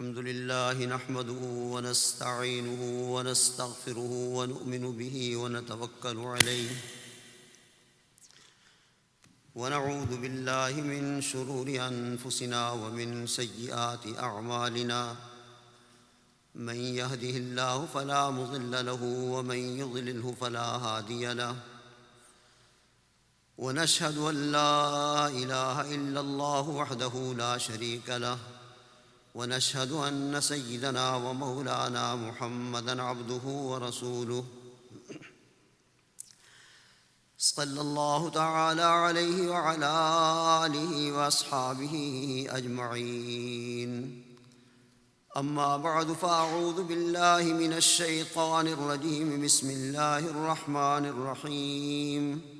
الحمد لله نحمده ونستعينه ونستغفره ونؤمن به ونتوكل عليه. ونعوذ بالله من شرور أنفسنا ومن سيئات أعمالنا. من يهده الله فلا مضل له ومن يضلله فلا هادي له. ونشهد أن لا إله إلا الله وحده لا شريك له. ونشهد أن سيدنا ومولانا محمدا عبده ورسوله. صلى الله تعالى عليه وعلى آله وأصحابه أجمعين. أما بعد فأعوذ بالله من الشيطان الرجيم. بسم الله الرحمن الرحيم.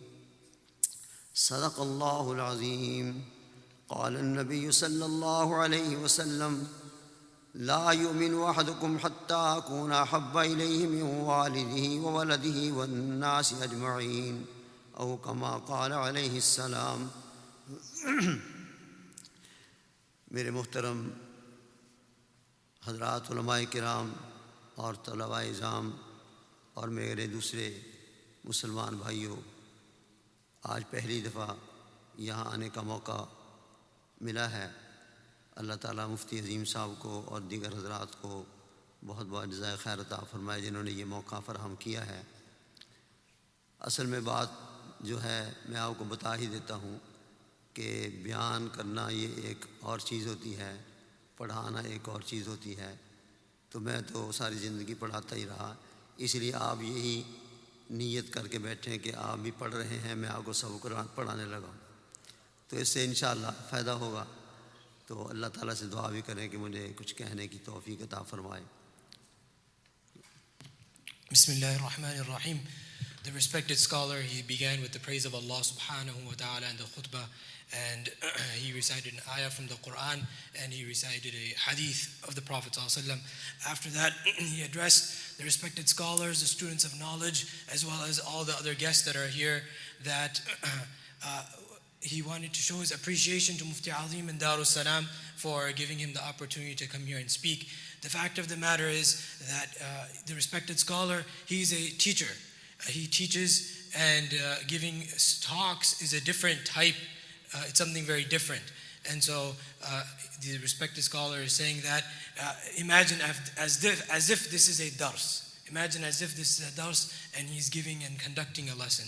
صدق الله العظيم قال النبي صلى الله عليه وسلم، لا يؤمن أحدكم حتى أكون أحب إليه من والده وولده والناس أجمعين أو كما قال عليه السلام، میرے محترم حضرات علماء کرام اور طلباء اظام اور میرے دوسرے مسلمان بھائیوں آج پہلی دفعہ یہاں آنے کا موقع ملا ہے۔ اللہ تعالیٰ مفتی عظیم صاحب کو اور دیگر حضرات کو بہت بہت جزائے خیر عطا فرمائے جنہوں نے یہ موقع فراہم کیا ہے۔ اصل میں بات جو ہے، میں آپ کو بتا ہی دیتا ہوں کہ بیان کرنا یہ ایک اور چیز ہوتی ہے، پڑھانا ایک اور چیز ہوتی ہے۔ تو میں تو ساری زندگی پڑھاتا ہی رہا، اس لیے آپ یہی نیت کر کے بیٹھیں کہ آپ بھی پڑھ رہے ہیں میں آپ کو سب قرآن پڑھانے لگا ہوں۔ تو اس سے انشاءاللہ فائدہ ہوگا۔ تو اللہ تعالیٰ سے دعا بھی کریں کہ مجھے کچھ کہنے کی توفیق عطا فرمائے۔ بسم اللہ الرحمن الرحیم۔ The respected scholar, he began with the praise of Allah subhanahu wa ta'ala and the khutbah. And he recited an ayah from the Quran and he recited a hadith of the Prophet After that, he addressed the respected scholars, the students of knowledge, as well as all the other guests that are here that uh, he wanted to show his appreciation to Mufti Azim and Darus Salam for giving him the opportunity to come here and speak. The fact of the matter is that uh, the respected scholar, he's a teacher. Uh, he teaches and uh, giving talks is a different type uh, it's something very different. And so uh, the respected scholar is saying that uh, imagine as if, as if this is a dars. Imagine as if this is a dars and he's giving and conducting a lesson.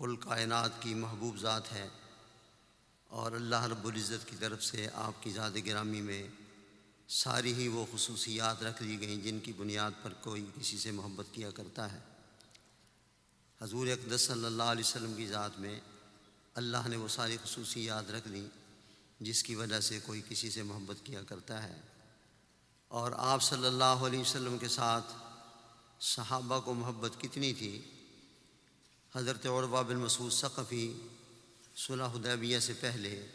کل کائنات کی محبوب ذات ہے اور اللہ رب العزت کی طرف سے آپ کی ذات گرامی میں ساری ہی وہ خصوصیات رکھ دی گئیں جن کی بنیاد پر کوئی کسی سے محبت کیا کرتا ہے۔ حضور اقدس صلی اللہ علیہ وسلم کی ذات میں اللہ نے وہ ساری خصوصیات رکھ دیں جس کی وجہ سے کوئی کسی سے محبت کیا کرتا ہے۔ اور آپ صلی اللہ علیہ وسلم کے ساتھ صحابہ کو محبت کتنی تھی حضرت عربہ بن مسعود ثقفی صلح حدیبیہ سے پہلے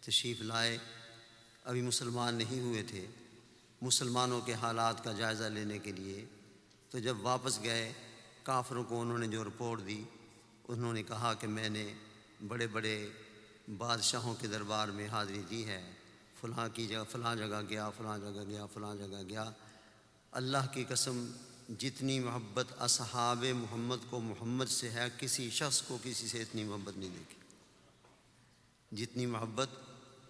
تشریف لائے، ابھی مسلمان نہیں ہوئے تھے۔ مسلمانوں کے حالات کا جائزہ لینے کے لیے تو جب واپس گئے، کافروں کو انہوں نے جو رپورٹ دی، انہوں نے کہا کہ میں نے بڑے بڑے بادشاہوں کے دربار میں حاضری دی ہے۔ فلاں کی جگہ، فلاں جگہ گیا، فلاں جگہ گیا، فلاں جگہ گیا۔ اللہ کی قسم جتنی محبت اصحاب محمد کو محمد سے ہے، کسی شخص کو کسی سے اتنی محبت نہیں دیکھی۔ جتنی محبت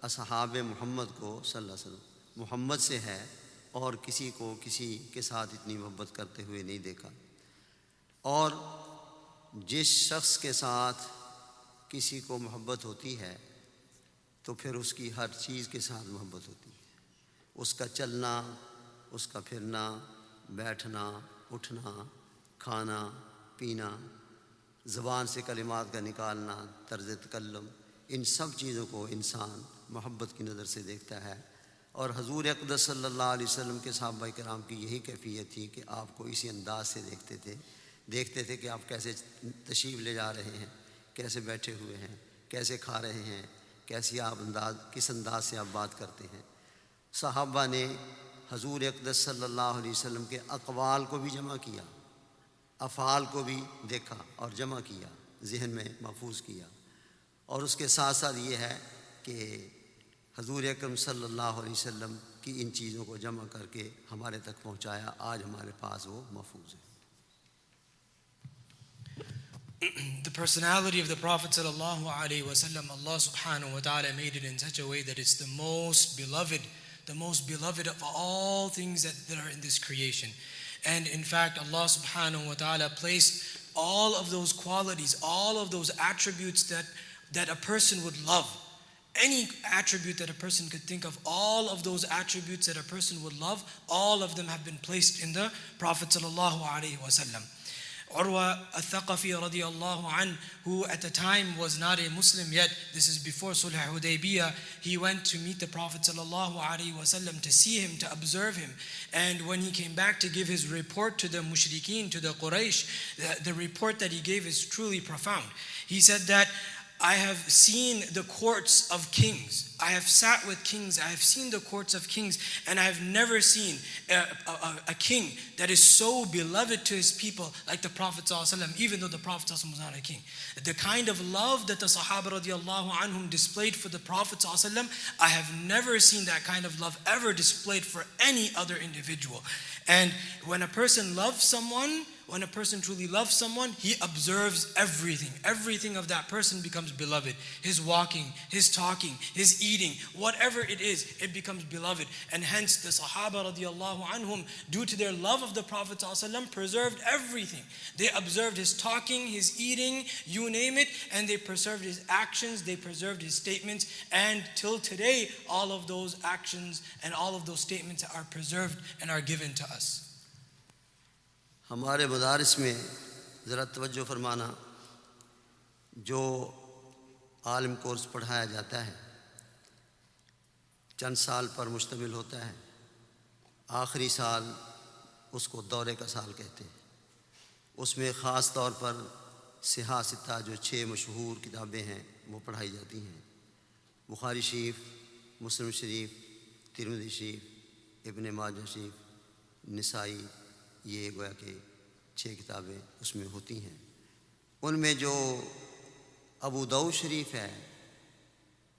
اصحاب محمد کو صلی اللہ علیہ وسلم محمد سے ہے، اور کسی کو کسی کے ساتھ اتنی محبت کرتے ہوئے نہیں دیکھا۔ اور جس شخص کے ساتھ کسی کو محبت ہوتی ہے، تو پھر اس کی ہر چیز کے ساتھ محبت ہوتی ہے۔ اس کا چلنا، اس کا پھرنا بیٹھنا، اٹھنا، کھانا، پینا، زبان سے کلمات کا نکالنا، طرز تکلم، ان سب چیزوں کو انسان محبت کی نظر سے دیکھتا ہے۔ اور حضور اقدس صلی اللہ علیہ وسلم کے صحابہ کرام کی یہی کیفیت تھی کہ آپ کو اسی انداز سے دیکھتے تھے دیکھتے تھے کہ آپ کیسے تشریف لے جا رہے ہیں، کیسے بیٹھے ہوئے ہیں، کیسے کھا رہے ہیں، کیسی آپ انداز، کس انداز سے آپ بات کرتے ہیں۔ صحابہ نے حضور اقدس صلی اللہ علیہ وسلم کے اقوال کو بھی جمع کیا افعال کو بھی دیکھا اور جمع کیا ذہن میں محفوظ کیا۔ اور اس کے ساتھ ساتھ یہ ہے کہ حضور اکرم صلی اللہ علیہ وسلم کی ان چیزوں کو جمع کر کے ہمارے تک پہنچایا آج ہمارے پاس وہ محفوظ ہے۔ The personality of the Prophet sallallahu alaihi wasallam, Allah subhanahu wa ta'ala made it in such a way that it's the most beloved, the most beloved of all things that, that are in this creation. And in fact, Allah subhanahu wa ta'ala placed all of those qualities, all of those attributes that, that a person would love. Any attribute that a person could think of, all of those attributes that a person would love, all of them have been placed in the Prophet sallallahu alaihi wasallam. Urwa al-Thaqafi radiallahu an, who at the time was not a Muslim yet, this is before Sulh Hudaybiyah, he went to meet the Prophet sallallahu alaihi wasallam to see him, to observe him. And when he came back to give his report to the mushrikeen, to the Quraysh, the, the report that he gave is truly profound. He said that I have seen the courts of kings. I have sat with kings. I have seen the courts of kings. And I have never seen a, a, a king that is so beloved to his people like the Prophet, ﷺ, even though the Prophet ﷺ was not a king. The kind of love that the Sahaba radiallahu anhum displayed for the Prophet, ﷺ, I have never seen that kind of love ever displayed for any other individual. And when a person loves someone, when a person truly loves someone, he observes everything. Everything of that person becomes beloved. His walking, his talking, his eating, whatever it is, it becomes beloved. And hence the Sahaba radiallahu anhum, due to their love of the Prophet ﷺ, preserved everything. They observed his talking, his eating, you name it, and they preserved his actions, they preserved his statements, and till today, all of those actions and all of those statements are preserved and are given to us. ہمارے مدارس میں ذرا توجہ فرمانا، جو عالم course پڑھایا جاتا ہے، چند سال پر مشتمل ہوتا ہے۔ آخری سال اس کو دورے کا سال کہتے ہیں۔ اس میں خاص طور پر سیاستہ جو چھ مشہور کتابیں ہیں، وہ پڑھائی جاتی ہیں۔ بخاری شریف، مسلم شریف ترمدی شریف، ابن ماجہ شریف، نسائی یہ گویا کہ چھ کتابیں اس میں ہوتی ہیں۔ ان میں جو ابو دعود شریف ہے،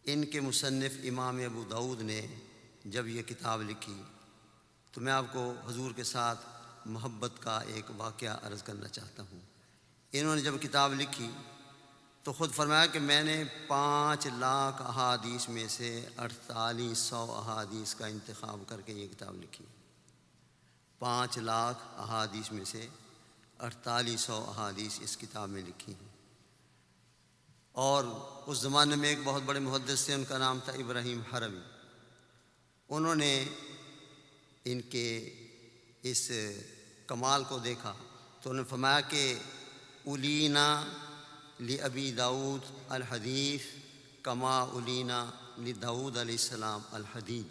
ان کے مصنف امام ابو دعود نے جب یہ کتاب لکھی، تو میں آپ کو حضور کے ساتھ محبت کا ایک واقعہ عرض کرنا چاہتا ہوں۔ انہوں نے جب کتاب لکھی، تو خود فرمایا کہ میں نے پانچ لاکھ احادیث میں سے اڑتالیس سو احادیث کا انتخاب کر کے یہ کتاب لکھی۔ پانچ لاکھ احادیث میں سے اڑتالیس سو احادیث اس کتاب میں لکھی ہیں۔ اور اس زمانے میں ایک بہت بڑے محدث تھے، ان کا نام تھا ابراہیم حرمی۔ انہوں نے ان کے اس کمال کو دیکھا تو انہوں نے فرمایا کہ الینا لی ابی داود الحدیث کما الینا لی داود علیہ السلام الحدید۔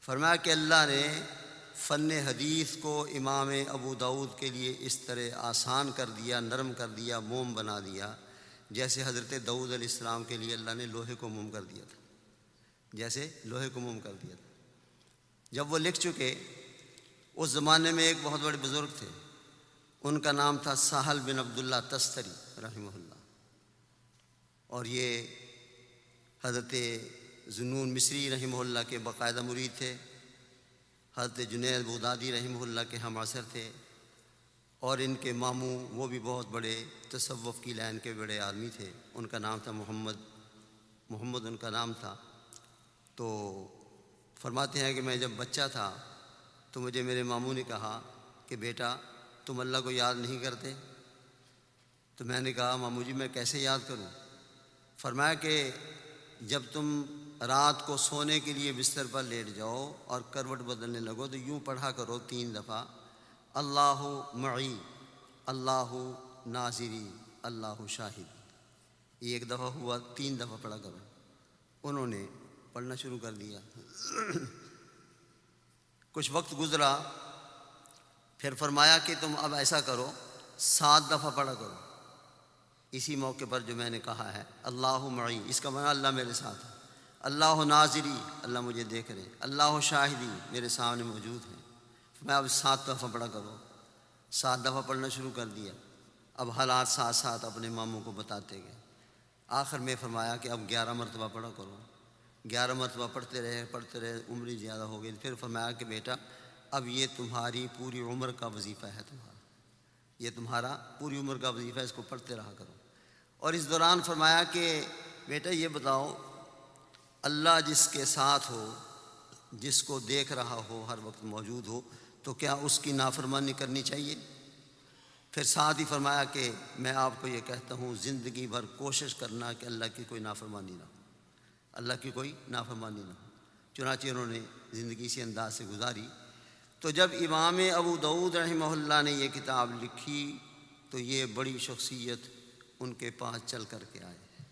فرمایا کہ اللہ نے فن حدیث کو امام ابو داود کے لیے اس طرح آسان کر دیا، نرم کر دیا، موم بنا دیا، جیسے حضرت دعود علیہ السلام کے لیے اللہ نے لوہے کو موم کر دیا تھا۔ جیسے لوہے کو موم کر دیا تھا۔ جب وہ لکھ چکے، اس زمانے میں ایک بہت بڑے بزرگ تھے۔ ان کا نام تھا ساحل بن عبداللہ تستری رحمہ اللہ۔ اور یہ حضرت جنون مصری رحمہ اللہ کے باقاعدہ مرید تھے۔ حضرت جنید بغدادی رحمہ اللہ کے ہم عصر تھے اور ان کے ماموں وہ بھی بہت بڑے تصوف کی لائن کے بڑے آدمی تھے۔ ان کا نام تھا محمد محمد ان کا نام تھا۔ تو فرماتے ہیں کہ میں جب بچہ تھا تو مجھے میرے ماموں نے کہا کہ بیٹا، تم اللہ کو یاد نہیں کرتے؟ تو میں نے کہا، ماموں جی میں کیسے یاد کروں؟ فرمایا کہ جب تم رات کو سونے کے لیے بستر پر لیٹ جاؤ اور کروٹ بدلنے لگو تو یوں پڑھا کرو تین دفعہ، اللہ معی، اللہ ناظری، اللہ شاہد۔ یہ ایک دفعہ ہوا، تین دفعہ پڑھا کرو۔ انہوں نے پڑھنا شروع کر دیا۔ کچھ وقت گزرا، پھر فرمایا کہ تم اب ایسا کرو، سات دفعہ پڑھا کرو۔ اسی موقع پر جو میں نے کہا ہے، اللہ معی، اس کا معنی اللہ میرے ساتھ ہے۔ اللہ ناظری، اللہ مجھے دیکھ رہے اللہ شاہدی میرے سامنے موجود ہیں۔ میں اب سات دفعہ پڑھا کرو۔ سات دفعہ پڑھنا شروع کر دیا۔ اب حالات ساتھ ساتھ اپنے ماموں کو بتاتے گئے۔ آخر میں فرمایا کہ اب گیارہ مرتبہ پڑھا کرو۔ گیارہ مرتبہ پڑھتے رہے پڑھتے رہے، عمری زیادہ ہو گئی۔ پھر فرمایا کہ بیٹا، اب یہ تمہاری پوری عمر کا وظیفہ ہے تمہارا۔ یہ تمہارا پوری عمر کا وظیفہ ہے، اس کو پڑھتے رہا کرو۔ اور اس دوران فرمایا کہ بیٹا یہ بتاؤ اللہ جس کے ساتھ ہو، جس کو دیکھ رہا ہو، ہر وقت موجود ہو، تو کیا اس کی نافرمانی کرنی چاہیے؟ پھر ساتھ ہی فرمایا کہ میں آپ کو یہ کہتا ہوں، زندگی بھر کوشش کرنا کہ اللہ کی کوئی نافرمانی نہ ہو۔ اللہ کی کوئی نافرمانی نہ ہو۔ چنانچہ انہوں نے زندگی سے انداز سے گزاری۔ تو جب امام ابو دعود رحمہ اللہ نے یہ کتاب لکھی، تو یہ بڑی شخصیت ان کے پاس چل کر کے آئے۔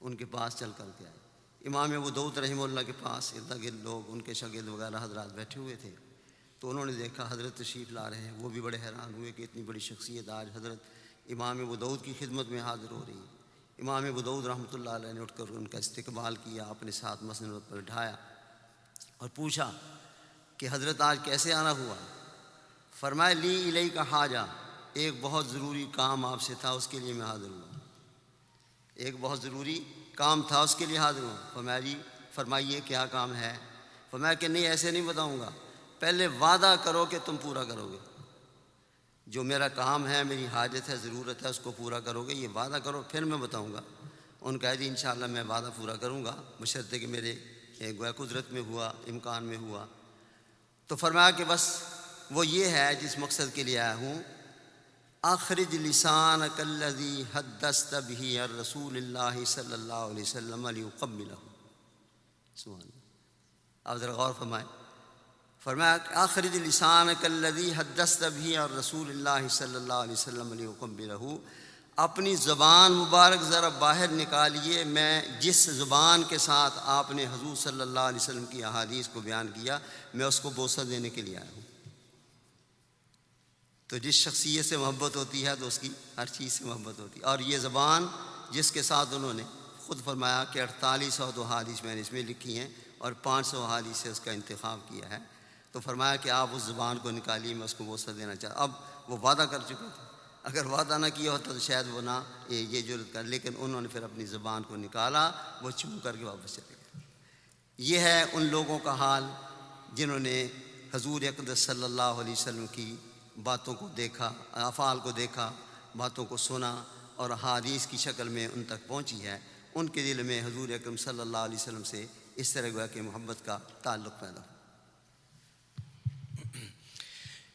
ان کے پاس چل کر کے آئے۔ امام ابو دعود رحمہ اللہ کے پاس ارد گرد لوگ، ان کے شاگرد وغیرہ حضرات بیٹھے ہوئے تھے۔ تو انہوں نے دیکھا حضرت تشریف لا رہے ہیں، وہ بھی بڑے حیران ہوئے کہ اتنی بڑی شخصیت آج حضرت امام ابو دعود کی خدمت میں حاضر ہو رہی ہے۔ امام ابو دعود رحمۃ اللہ علیہ نے اٹھ کر ان کا استقبال کیا، اپنے ساتھ مسند پر بٹھایا اور پوچھا کہ حضرت آج کیسے آنا ہوا؟ فرمائے لی الہی کا حاجہ، ایک بہت ضروری کام آپ سے تھا، اس کے لیے میں حاضر ہوا۔ ایک بہت ضروری کام تھا، اس کے لیے حاضر ہوں فرمایا جی فرمائیے کیا کام ہے؟ فرمایا کہ نہیں، ایسے نہیں بتاؤں گا۔ پہلے وعدہ کرو کہ تم پورا کرو گے۔ جو میرا کام ہے، میری حاجت ہے، ضرورت ہے، اس کو پورا کرو گے، یہ وعدہ کرو، پھر میں بتاؤں گا۔ ان کا جی انشاءاللہ میں وعدہ پورا کروں گا۔ بشرطے کہ میرے گویا قدرت میں ہوا، امکان میں ہوا۔ تو فرمایا کہ بس وہ یہ ہے، جس مقصد کے لیے آیا ہوں۔ اخرج لسان کلذی حدست بھی رسول اللہ صلی اللہ علیہ وسلم علی قبل آپ ذرا غور فرمائیں. فرمایا آخرج لسان کلذی حدست بھی اور رسول اللہ صلی اللہ علیہ وسلم علیہ قبل اپنی زبان مبارک ذرا باہر نکالیے، میں جس زبان کے ساتھ آپ نے حضور صلی اللہ علیہ وسلم کی احادیث کو بیان کیا، میں اس کو بوسہ دینے کے لیے آیا ہوں۔ تو جس شخصیت سے محبت ہوتی ہے تو اس کی ہر چیز سے محبت ہوتی ہے۔ اور یہ زبان جس کے ساتھ انہوں نے خود فرمایا کہ اڑتالیس سو دو حادث میں نے اس میں لکھی ہیں اور پانچ سو حادث سے اس کا انتخاب کیا ہے۔ تو فرمایا کہ آپ اس زبان کو نکالیے، میں اس کو بوسہ دینا چاہتا اب وہ وعدہ کر چکے تھے۔ اگر وعدہ نہ کیا ہوتا تو شاید وہ نہ یہ ضرورت کر، لیکن انہوں نے پھر اپنی زبان کو نکالا، وہ چم کر کے واپس چلے گئے۔ یہ ہے ان لوگوں کا حال جنہوں نے حضور اقدس صلی اللہ علیہ وسلم کی باتوں کو دیکھا افعال کو دیکھا باتوں کو سنا اور حادیث کی شکل میں ان تک پہنچی ہے ان کے دل میں حضور اکرم صلی اللہ علیہ وسلم سے اس طرح گویا کہ محبت کا تعلق پیدا ہو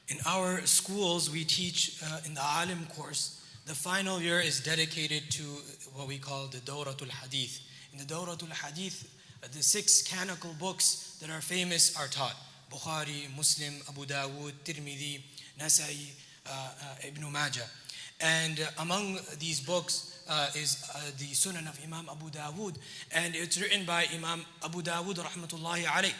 In our schools, we teach uh, in the Alim course, the final year is dedicated to what we call the Dawratul Hadith. In the Dawratul Hadith, uh, the six canonical books that are famous are taught Bukhari, Muslim, Abu Dawood, Tirmidhi, Nasai, uh, uh, Ibn Majah. And uh, among these books uh, is uh, the Sunan of Imam Abu Dawood, and it's written by Imam Abu Dawood, rahmatullahi alayh.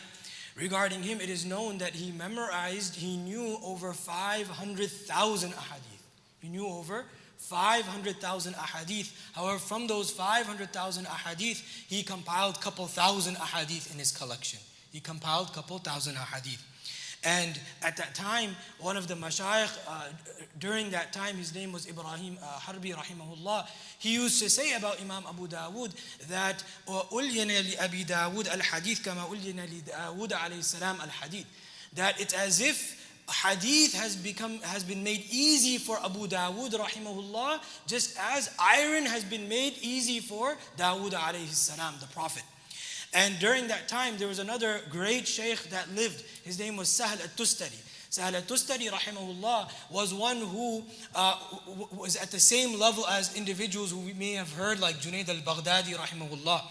Regarding him, it is known that he memorized, he knew over 500,000 ahadith. He knew over 500,000 ahadith. However, from those 500,000 ahadith, he compiled couple thousand ahadith in his collection. He compiled couple thousand ahadith. And at that time, one of the mashayikh, uh, during that time, his name was Ibrahim uh, Harbi, rahimahullah, he used to say about Imam Abu Dawood that أُلْيَنَ لِأَبِي دَاوُودَ الْحَدِيث كَمَا أُلْيَنَ لِدَاوُودَ عَلَيْهِ السَّلَامَ الْحَدِيث That it's as if hadith has become has been made easy for Abu Dawood rahimahullah just as iron has been made easy for Dawood alayhi salam the prophet and during that time, there was another great sheikh that lived. His name was Sahl al-Tustari. Sahl al-Tustari, rahimahullah, was one who uh, was at the same level as individuals who we may have heard, like Junaid al-Baghdadi, rahimahullah.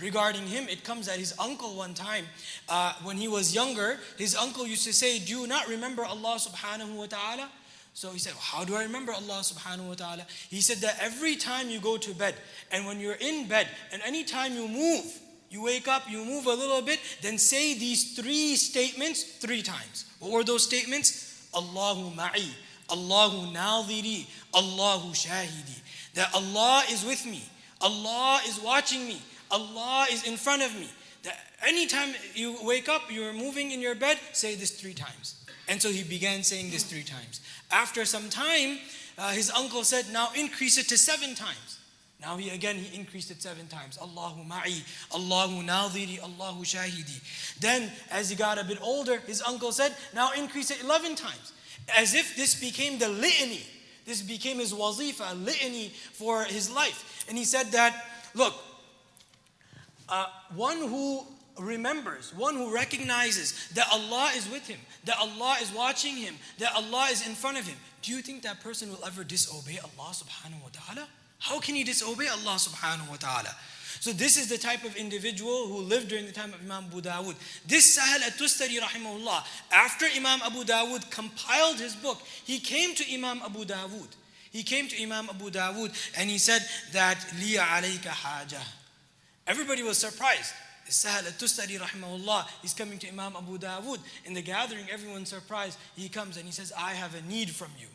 regarding him, it comes that his uncle one time, uh, when he was younger, his uncle used to say, Do you not remember Allah subhanahu wa ta'ala? So he said, How do I remember Allah subhanahu wa ta'ala? He said that every time you go to bed, and when you're in bed, and any time you move, you wake up, you move a little bit, then say these three statements three times. What were those statements? Allahu ma'i, Allahu nadhiri, Allahu shahidi. That Allah is with me, Allah is watching me, Allah is in front of me. That anytime you wake up, you're moving in your bed, say this three times. And so he began saying this three times. After some time, uh, his uncle said, Now increase it to seven times. Now he again he increased it seven times. Allahu ma'i, Allahu nadhiri, Allahu shahidi. Then as he got a bit older, his uncle said, now increase it 11 times. As if this became the litany. This became his wazifa, a litany for his life. And he said that, look, uh, one who remembers, one who recognizes that Allah is with him, that Allah is watching him, that Allah is in front of him, do you think that person will ever disobey Allah subhanahu wa ta'ala? How can he disobey Allah subhanahu wa ta'ala? So this is the type of individual who lived during the time of Imam Abu Dawud. This Sahal at-Tustari rahimahullah, after Imam Abu Dawud compiled his book, he came to Imam Abu Dawud. He came to Imam Abu Dawud and he said that, Liya alayka haja. Everybody was surprised. Sahal at-Tustari rahimahullah, he's coming to Imam Abu Dawud. In the gathering, everyone's surprised. He comes and he says, I have a need from you.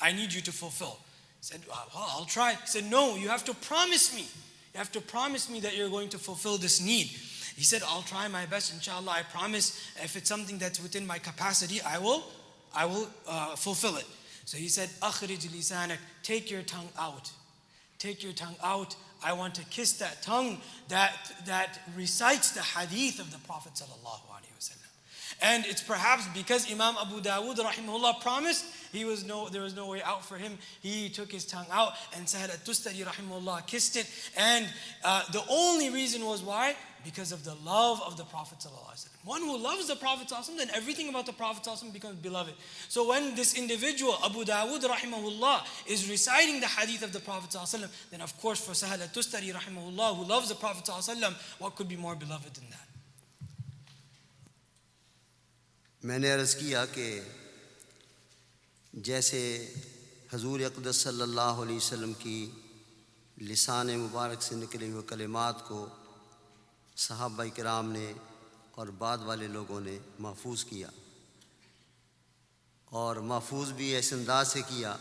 I need you to fulfill said, well, I'll try. He said, No, you have to promise me. You have to promise me that you're going to fulfill this need. He said, I'll try my best, inshallah. I promise if it's something that's within my capacity, I will, I will uh, fulfill it. So he said, Akhrij lisanak, take your tongue out. Take your tongue out. I want to kiss that tongue that, that recites the hadith of the Prophet sallallahu and it's perhaps because Imam Abu Dawud rahimahullah promised, he was no, there was no way out for him. He took his tongue out and Sahal at-Tustari rahimahullah kissed it. And uh, the only reason was why? Because of the love of the Prophet One who loves the Prophet then everything about the Prophet becomes beloved. So when this individual, Abu Dawud rahimahullah, is reciting the hadith of the Prophet then of course for Sahal at-Tustari rahimahullah, who loves the Prophet what could be more beloved than that? میں نے عرض کیا کہ جیسے حضور اقدس صلی اللہ علیہ وسلم کی لسان مبارک سے نکلے ہوئے کلمات کو صحابہ کرام نے اور بعد والے لوگوں نے محفوظ کیا اور محفوظ بھی ایسے انداز سے کیا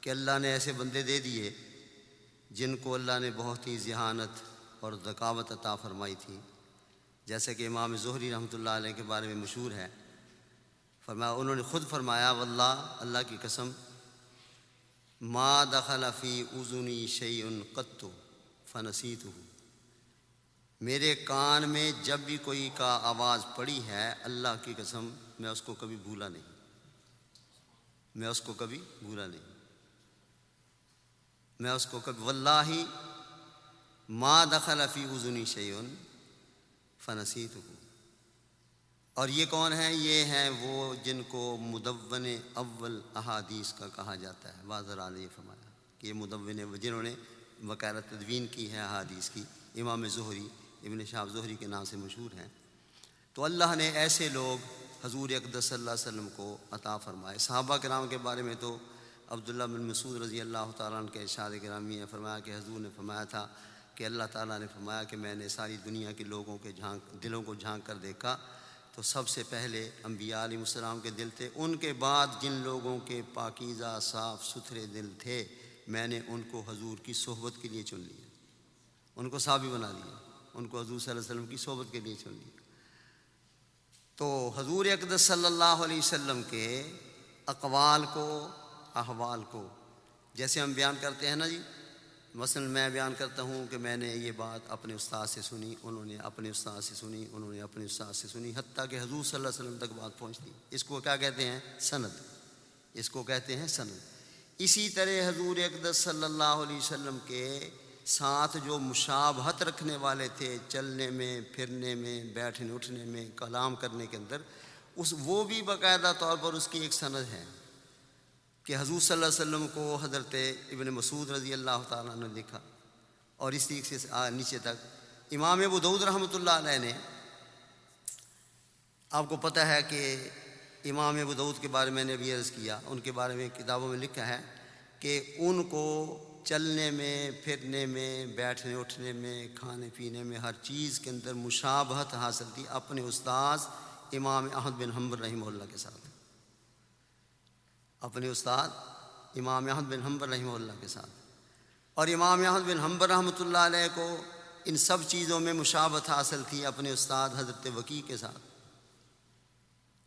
کہ اللہ نے ایسے بندے دے دیے جن کو اللہ نے بہت ہی ذہانت اور ذکاوت عطا فرمائی تھی۔ جیسے کہ امام ظہری رحمۃ اللہ علیہ کے بارے میں مشہور ہے۔ فرمایا، انہوں نے خود فرمایا، واللہ، اللہ کی قسم، ما دخل فی اذنی شیء قط فنسیت میرے کان میں جب بھی کوئی کا آواز پڑی ہے، اللہ کی قسم، میں اس کو کبھی بھولا نہیں۔ میں اس کو کبھی بھولا نہیں۔ میں اس کو کبھی، واللہ، ما دخل فی اذنی شیء فنسیت ہوں اور یہ کون ہیں؟ یہ ہیں وہ جن کو مدون اول احادیث کا کہا جاتا ہے۔ واضح نے یہ فرمایا کہ یہ مدون جنہوں نے وکالہ تدوین کی ہے، احادیث کی، امام ظہری ابن شاہ ظہری کے نام سے مشہور ہیں۔ تو اللہ نے ایسے لوگ حضور اقدس صلی اللہ علیہ وسلم کو عطا فرمائے۔ صحابہ کرام کے بارے میں تو عبداللہ بن مسعود رضی اللہ تعالیٰ عنہ کے اشاد کرامی نے فرمایا کہ حضور نے فرمایا تھا کہ اللہ تعالیٰ نے فرمایا کہ میں نے ساری دنیا کے لوگوں کے جھانک، دلوں کو جھانک کر دیکھا تو سب سے پہلے انبیاء علیہ السلام کے دل تھے۔ ان کے بعد جن لوگوں کے پاکیزہ صاف ستھرے دل تھے، میں نے ان کو حضور کی صحبت کے لیے چن لیا۔ ان کو صحابی بنا لیا۔ ان کو حضور صلی اللہ علیہ وسلم کی صحبت کے لیے چن لیا۔ تو حضور اقدس صلی اللہ علیہ وسلم کے اقوال کو، احوال کو جیسے ہم بیان کرتے ہیں نا جی مثلا میں بیان کرتا ہوں کہ میں نے یہ بات اپنے استاد سے سنی، انہوں نے اپنے استاد سے سنی، انہوں نے اپنے استاد سے سنی، حتیٰ کہ حضور صلی اللہ علیہ وسلم تک بات پہنچتی۔ اس کو کیا کہتے ہیں؟ سند۔ اس کو کہتے ہیں سند۔ اسی طرح حضور اقدس صلی اللہ علیہ وسلم کے ساتھ جو مشابہت رکھنے والے تھے، چلنے میں، پھرنے میں، بیٹھنے، اٹھنے میں، کلام کرنے کے اندر، اس وہ بھی باقاعدہ طور پر اس کی ایک سند ہے۔ کہ حضور صلی اللہ علیہ وسلم کو حضرت ابن مسعود رضی اللہ تعالیٰ نے دیکھا اور اس طریقے سے نیچے تک امام ابو دعود رحمۃ اللہ علیہ نے آپ کو پتہ ہے کہ امام ابو دعود کے بارے میں نے بھی عرض کیا، ان کے بارے میں کتابوں میں لکھا ہے کہ ان کو چلنے میں، پھرنے میں، بیٹھنے، اٹھنے میں، کھانے پینے میں ہر چیز کے اندر مشابہت حاصل تھی اپنے استاذ امام احمد بن حمبر رحمہ اللہ کے ساتھ۔ اپنے استاد امام احمد بن حمبر رحمہ اللہ کے ساتھ۔ اور امام احمد بن حمبر رحمۃ اللہ علیہ کو ان سب چیزوں میں مشابت حاصل تھی اپنے استاد حضرت وکیع کے ساتھ۔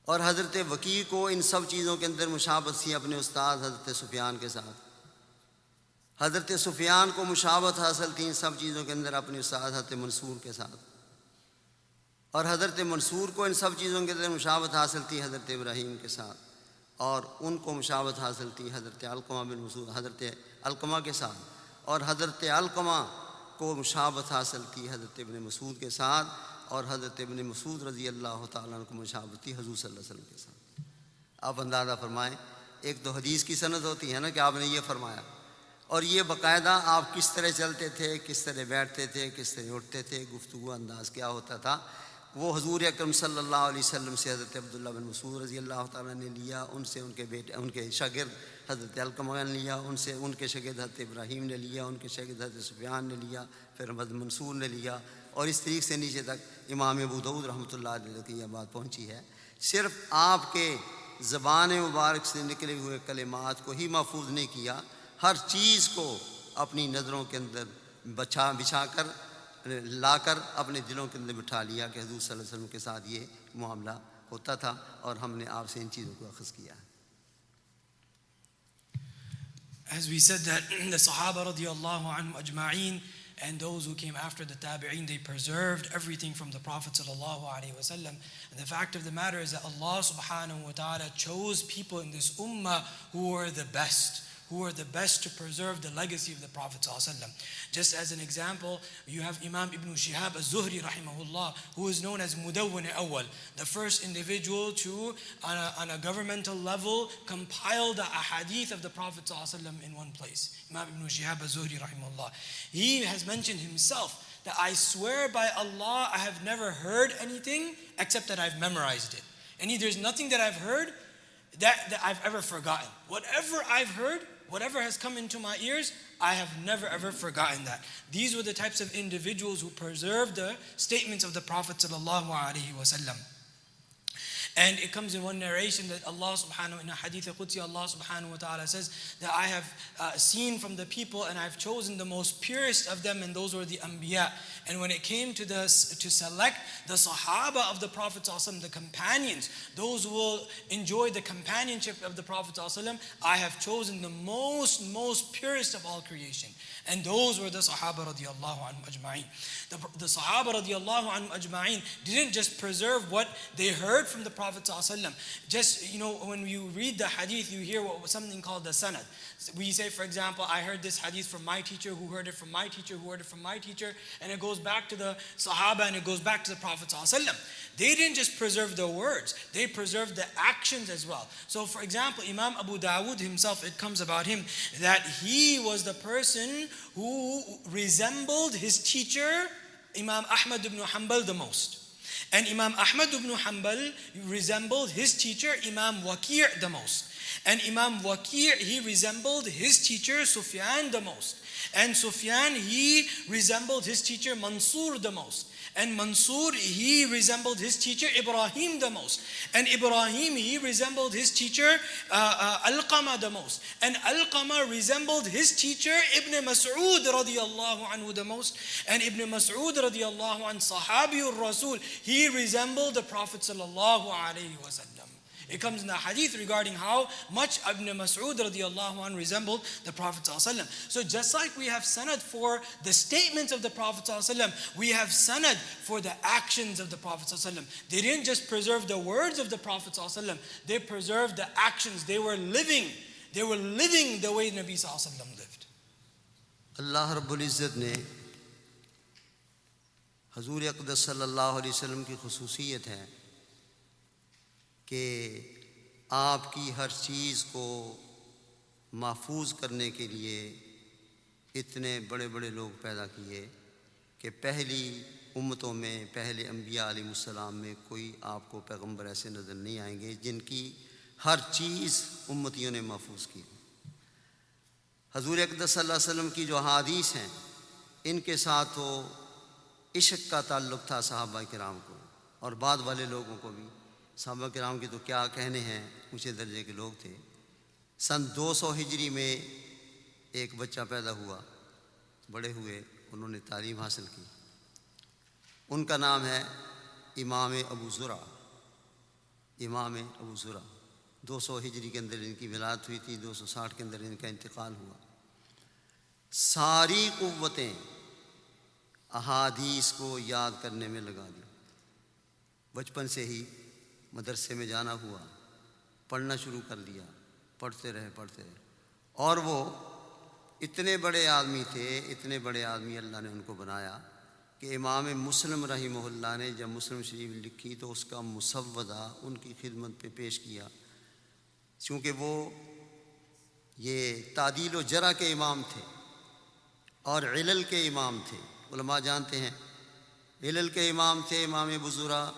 اور حضرت وکیع کو ان سب چیزوں کے اندر مشابت تھی اپنے استاد حضرت سفیان کے ساتھ۔ حضرت سفیان کو مشابت حاصل تھی ان سب چیزوں کے اندر اپنے استاد حضرت منصور کے ساتھ۔ اور حضرت منصور کو ان سب چیزوں کے اندر مشابت حاصل تھی حضرت ابراہیم کے ساتھ۔ اور ان کو مشابت حاصل تھی حضرت علقمہ بن مسعود حضرت علقمہ کے ساتھ، اور حضرت علقمہ کو مشابت حاصل تھی حضرت ابن مسعود کے ساتھ، اور حضرت ابن مسعود رضی اللہ تعالیٰ عنہ کو مشابت تھی حضور صلی اللہ علیہ وسلم کے ساتھ۔ آپ اندازہ فرمائیں، ایک تو حدیث کی صنعت ہوتی ہے نا کہ آپ نے یہ فرمایا، اور یہ باقاعدہ آپ کس طرح چلتے تھے، کس طرح بیٹھتے تھے، کس طرح اٹھتے تھے، گفتگو انداز کیا ہوتا تھا وہ حضور اکرم صلی اللہ علیہ وسلم سے حضرت عبداللہ بن مسعود رضی اللہ تعالیٰ نے لیا، ان سے ان کے بیٹے، ان کے شاگرد حضرت علقمہ نے لیا، ان سے ان کے شاگرد حضرت ابراہیم نے لیا، ان کے شاگرد حضرت سفیان نے لیا، پھر حضرت منصور نے لیا اور اس طریقے سے نیچے تک امام ابو دعود رحمۃ اللہ علیہ کی یہ بات پہنچی ہے۔ صرف آپ کے زبان مبارک سے نکلے ہوئے کلمات کو ہی محفوظ نہیں کیا، ہر چیز کو اپنی نظروں کے اندر بچا بچھا کر لا کر اپنے دلوں کے اندر بٹھا لیا کہ حضور صلی اللہ علیہ وسلم کے ساتھ یہ معاملہ ہوتا تھا اور ہم نے آپ سے ان چیزوں کو اخذ کیا ہے As we said that the Sahaba radiallahu anhum ajma'een and those who came after the Tabi'een, they preserved everything from the Prophet sallallahu alaihi wasallam. And the fact of the matter is that Allah subhanahu wa ta'ala chose people in this ummah who were the best. Who are the best to preserve the legacy of the Prophet ﷺ. Just as an example, you have Imam Ibn Shihab al-Zuhri rahimahullah, who is known as Mudawwin Awal, the first individual to, on a, on a governmental level, compile the ahadith of the Prophet ﷺ in one place. Imam Ibn Shihab al-Zuhri rahimahullah. He has mentioned himself that I swear by Allah, I have never heard anything except that I've memorized it. And there's nothing that I've heard that, that I've ever forgotten. Whatever I've heard, whatever has come into my ears, I have never ever forgotten that. These were the types of individuals who preserved the statements of the Prophet sallallahu alaihi wasallam. And it comes in one narration that Allah subhanahu in a hadith Qudsi, Allah subhanahu wa ta'ala says that I have uh, seen from the people and I've chosen the most purest of them and those were the Anbiya. And when it came to the to select the Sahaba of the Prophet the companions, those who will enjoy the companionship of the Prophet I have chosen the most, most purest of all creation. And those were the Sahaba radiallahu anhu ajma'in. The, the Sahaba radiallahu anhu ajma'in didn't just preserve what they heard from the Prophet Just, you know, when you read the hadith, you hear what, something called the sanad. We say, for example, I heard this hadith from my teacher, who heard it from my teacher, who heard it from my teacher, and it goes back to the Sahaba and it goes back to the Prophet They didn't just preserve the words, they preserved the actions as well. So, for example, Imam Abu Dawood himself, it comes about him that he was the person who resembled his teacher, Imam Ahmad ibn Hanbal, the most. And Imam Ahmad ibn Hanbal resembled his teacher, Imam Waqir, the most. And Imam Waqir, he resembled his teacher, Sufyan, the most. And Sufyan, he resembled his teacher, Mansur, the most. And Mansur, he resembled his teacher Ibrahim the most. And Ibrahim, he resembled his teacher uh, uh, Al-Qama the most. And Al-Qama resembled his teacher Ibn Mas'ud radiallahu anhu the most. And Ibn Mas'ud radiallahu anhu, Sahabi Rasul, he resembled the Prophet sallallahu alayhi wa sallam. It comes in the hadith regarding how much Ibn Mas'ud radiallahu anh resembled the Prophet So just like we have sanad for the statements of the Prophet we have sanad for the actions of the Prophet They didn't just preserve the words of the Prophet they preserved the actions. They were living. They were living the way Nabi lived. Allah Rabbul Izzat ne حضور اقدس صلی اللہ علیہ وسلم کی خصوصیت ہے کہ آپ کی ہر چیز کو محفوظ کرنے کے لیے اتنے بڑے بڑے لوگ پیدا کیے کہ پہلی امتوں میں، پہلے انبیاء علیہ السلام میں کوئی آپ کو پیغمبر ایسے نظر نہیں آئیں گے جن کی ہر چیز امتیوں نے محفوظ کی۔ حضور اقدس صلی اللہ علیہ وسلم کی جو حادیث ہیں، ان کے ساتھ وہ عشق کا تعلق تھا صحابہ کرام کو اور بعد والے لوگوں کو بھی۔ صحابہ کرام کی تو کیا کہنے ہیں؟ اونچے درجے کے لوگ تھے۔ سن دو سو ہجری میں ایک بچہ پیدا ہوا، بڑے ہوئے، انہوں نے تعلیم حاصل کی۔ ان کا نام ہے امام ابو ذرا۔ امام ابو ذرا۔ دو سو ہجری کے اندر ان کی ولادت ہوئی تھی، دو سو ساٹھ کے اندر ان کا انتقال ہوا۔ ساری قوتیں احادیث کو یاد کرنے میں لگا دی۔ بچپن سے ہی مدرسے میں جانا ہوا، پڑھنا شروع کر دیا، پڑھتے رہے پڑھتے رہے۔ اور وہ اتنے بڑے آدمی تھے، اتنے بڑے آدمی اللہ نے ان کو بنایا کہ امام مسلم رحمہ اللہ نے جب مسلم شریف لکھی تو اس کا مسودہ ان کی خدمت پہ پیش کیا۔ چونکہ وہ یہ تعدیل و جرا کے امام تھے اور علل کے امام تھے۔ علماء جانتے ہیں، علل کے امام تھے امام بزرا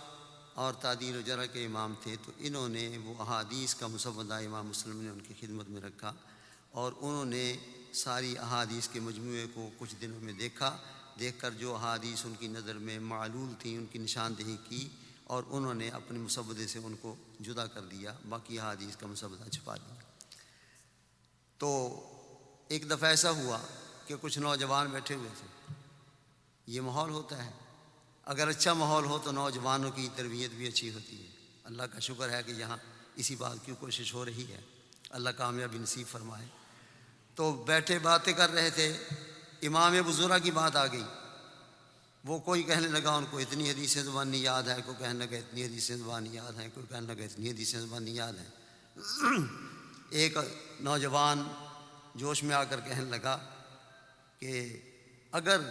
اور تعدیل و جرا کے امام تھے تو انہوں نے وہ احادیث کا مسودہ امام مسلم نے ان کی خدمت میں رکھا اور انہوں نے ساری احادیث کے مجموعے کو کچھ دنوں میں دیکھا، دیکھ کر جو احادیث ان کی نظر میں معلول تھیں، ان کی نشاندہی کی اور انہوں نے اپنے مسودے سے ان کو جدا کر دیا، باقی احادیث کا مسودہ چھپا دیا۔ تو ایک دفعہ ایسا ہوا کہ کچھ نوجوان بیٹھے ہوئے تھے۔ یہ ماحول ہوتا ہے۔ اگر اچھا ماحول ہو تو نوجوانوں کی تربیت بھی اچھی ہوتی ہے۔ اللہ کا شکر ہے کہ یہاں اسی بات کی کوشش ہو رہی ہے۔ اللہ کامیابی نصیب فرمائے۔ تو بیٹھے باتیں کر رہے تھے۔ امام بزرا کی بات آ گئی۔ وہ کوئی کہنے لگا، ان کو اتنی حدیث زبانی یاد ہے، کوئی کہنے لگا اتنی حدیث زبانی یاد ہے، کوئی کہنے لگا اتنی حدیث زبانی یاد ہے۔ ایک نوجوان جوش میں آ کر کہنے لگا کہ اگر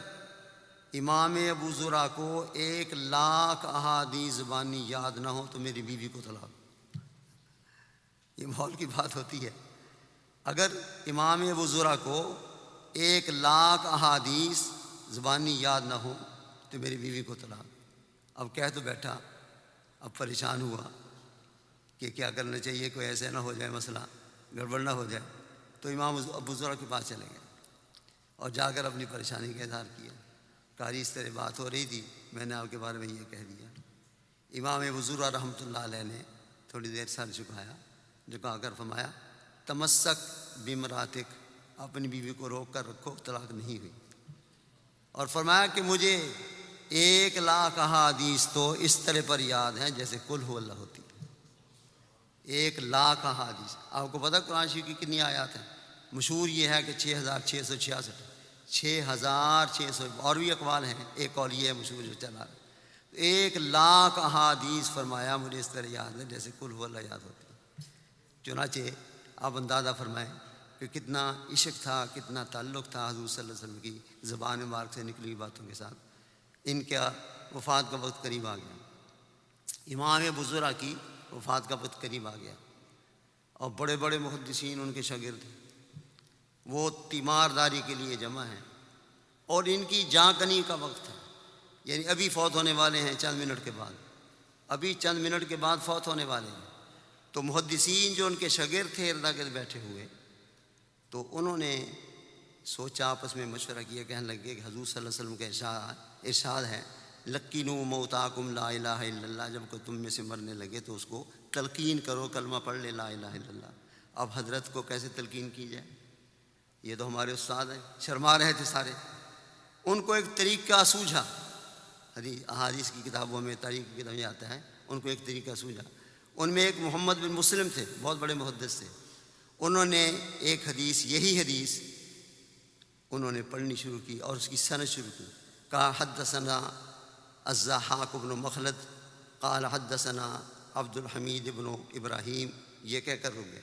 امام ابو ذرا کو ایک لاکھ احادیث زبانی یاد نہ ہو تو میری بیوی کو طلاق۔ یہ ماحول کی بات ہوتی ہے۔ اگر امام ابو ذرا کو ایک لاکھ احادیث زبانی یاد نہ ہو تو میری بیوی کو طلاق۔ اب کہہ تو بیٹھا۔ اب پریشان ہوا کہ کیا کرنا چاہیے، کوئی ایسے نہ ہو جائے مسئلہ، گڑبڑ نہ ہو جائے۔ تو امام ابو ذرا کے پاس چلے گئے اور جا کر اپنی پریشانی کا اظہار کیا۔ کاری اس طرح بات ہو رہی تھی، میں نے آپ کے بارے میں یہ کہہ دیا۔ امام بزرا رحمۃ اللہ علیہ نے تھوڑی دیر سر جھکایا، جھکا کر فرمایا، تمسک بمراتک، اپنی بیوی کو روک کر رکھو، طلاق نہیں ہوئی۔ اور فرمایا کہ مجھے ایک لاکھ احادیث تو اس طرح پر یاد ہیں جیسے کل ہو اللہ ہوتی۔ ایک لاکھ احادیث۔ آپ کو پتہ قرآن شریف کی کتنی آیات ہیں؟ مشہور یہ ہے کہ چھ ہزار چھ سو چھیاسٹھ۔ چھ ہزار چھ سو اور بھی اقوال ہیں، ایک اور یہ ہے مشہور جو چلا۔ ایک لاکھ احادیث فرمایا، مجھے اس طرح یاد ہے جیسے کل ہو اللہ یاد ہوتی۔ چنانچہ آپ اندازہ فرمائیں کہ کتنا عشق تھا، کتنا تعلق تھا حضور صلی اللہ علیہ وسلم کی زبان مبارک سے نکلی باتوں کے ساتھ۔ ان کا وفات کا وقت قریب آ گیا۔ امام بزرا کی وفات کا وقت قریب آ گیا۔ اور بڑے بڑے محدثین ان کے شاگرد وہ تیمار داری کے لیے جمع ہیں اور ان کی جاں کنی کا وقت ہے۔ یعنی ابھی فوت ہونے والے ہیں چند منٹ کے بعد۔ ابھی چند منٹ کے بعد فوت ہونے والے ہیں۔ تو محدثین جو ان کے شاگرد تھے اردا کے بیٹھے ہوئے، تو انہوں نے سوچا، آپس میں مشورہ کیا، کہنے لگے کہ حضور صلی اللہ علیہ وسلم کا ارشاد ارشاد ہے، لکینو موتاکم لا الہ الا اللہ۔ جب کو تم میں سے مرنے لگے تو اس کو تلقین کرو، کلمہ پڑھ لے، لا الہ الا اللہ۔ اب حضرت کو کیسے تلقین کی جائے؟ یہ تو ہمارے استاد ہیں، شرما رہے تھے سارے۔ ان کو ایک طریقہ سوجھا۔ حدیث، احادیث کی کتابوں میں، تاریخ کی کتابیں آتا ہے۔ ان کو ایک طریقہ سوجھا۔ ان میں ایک محمد بن مسلم تھے، بہت بڑے محدث تھے۔ انہوں نے ایک حدیث، یہی حدیث انہوں نے پڑھنی شروع کی اور اس کی صنعت شروع کی۔ کہا حد ثنا الضحاق ابن مخلد، قال حد ثنا عبد الحمید ابن ابراہیم۔ یہ کہہ کر رک گئے۔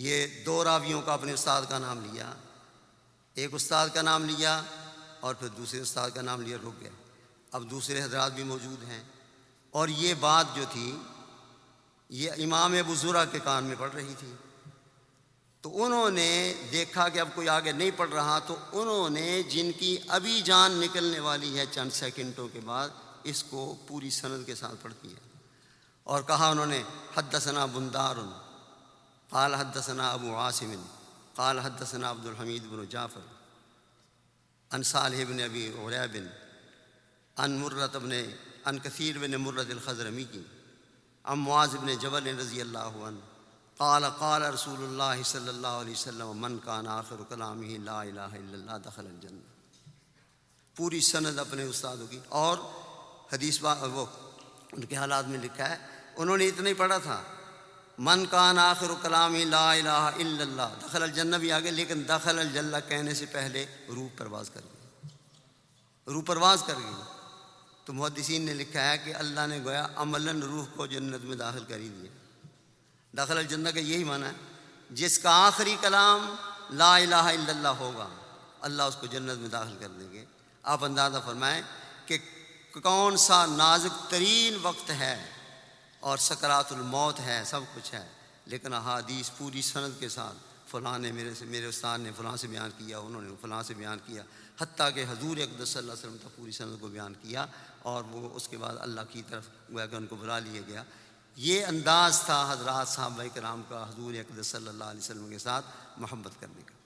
یہ دو راویوں کا اپنے استاد کا نام لیا، ایک استاد کا نام لیا اور پھر دوسرے استاد کا نام لیا، رک گئے۔ اب دوسرے حضرات بھی موجود ہیں۔ اور یہ بات جو تھی، یہ امام ابو ذرا کے کان میں پڑ رہی تھی۔ تو انہوں نے دیکھا کہ اب کوئی آگے نہیں پڑھ رہا، تو انہوں نے جن کی ابھی جان نکلنے والی ہے چند سیکنڈوں کے بعد، اس کو پوری سند کے ساتھ پڑھتی ہے۔ اور کہا انہوں نے، حدثنا بندار۔ قال حدثنا ابو عاصم، قال حدثنا عبد الحمید بن جعفر ان صالح بن ابی عریب ان مرت بن ان کثیر بن مرت الخضرمی کی ام معاذ بن جبل رضی اللہ عنہ قال قال رسول اللہ صلی اللہ علیہ وسلم، من کان آخر کلامہ لا الہ الا اللہ دخل الجنہ پوری سند اپنے استادوں کی، اور حدیث با، وہ ان کے حالات میں لکھا ہے، انہوں نے اتنا ہی پڑھا تھا۔ من کان آخر کلام لا الہ الا اللہ، دخل الجنہ بھی آگے، لیکن دخل الجنہ کہنے سے پہلے روح پرواز کر گئی۔ روح پرواز کر گئی۔ تو محدثین نے لکھا ہے کہ اللہ نے گویا عملاً روح کو جنت میں داخل کر ہی دیا۔ داخل الجنہ کا یہی معنی ہے، جس کا آخری کلام لا الہ الا اللہ ہوگا، اللہ اس کو جنت میں داخل کر دیں گے۔ آپ اندازہ فرمائیں کہ کون سا نازک ترین وقت ہے؟ اور سکرات الموت ہے سب کچھ ہے لیکن احادیث پوری سند کے ساتھ، فلاں نے میرے سے، میرے استاد نے فلاں سے بیان کیا، انہوں نے فلاں سے بیان کیا۔ حتیٰ کہ حضور اقدس صلی اللہ علیہ وسلم تک پوری سند کو بیان کیا اور وہ اس کے بعد اللہ کی طرف گویا کہ ان کو بلا لیا گیا۔ یہ انداز تھا حضرات صاحب کرام کا حضور اقدس صلی اللہ علیہ وسلم کے ساتھ محبت کرنے کا۔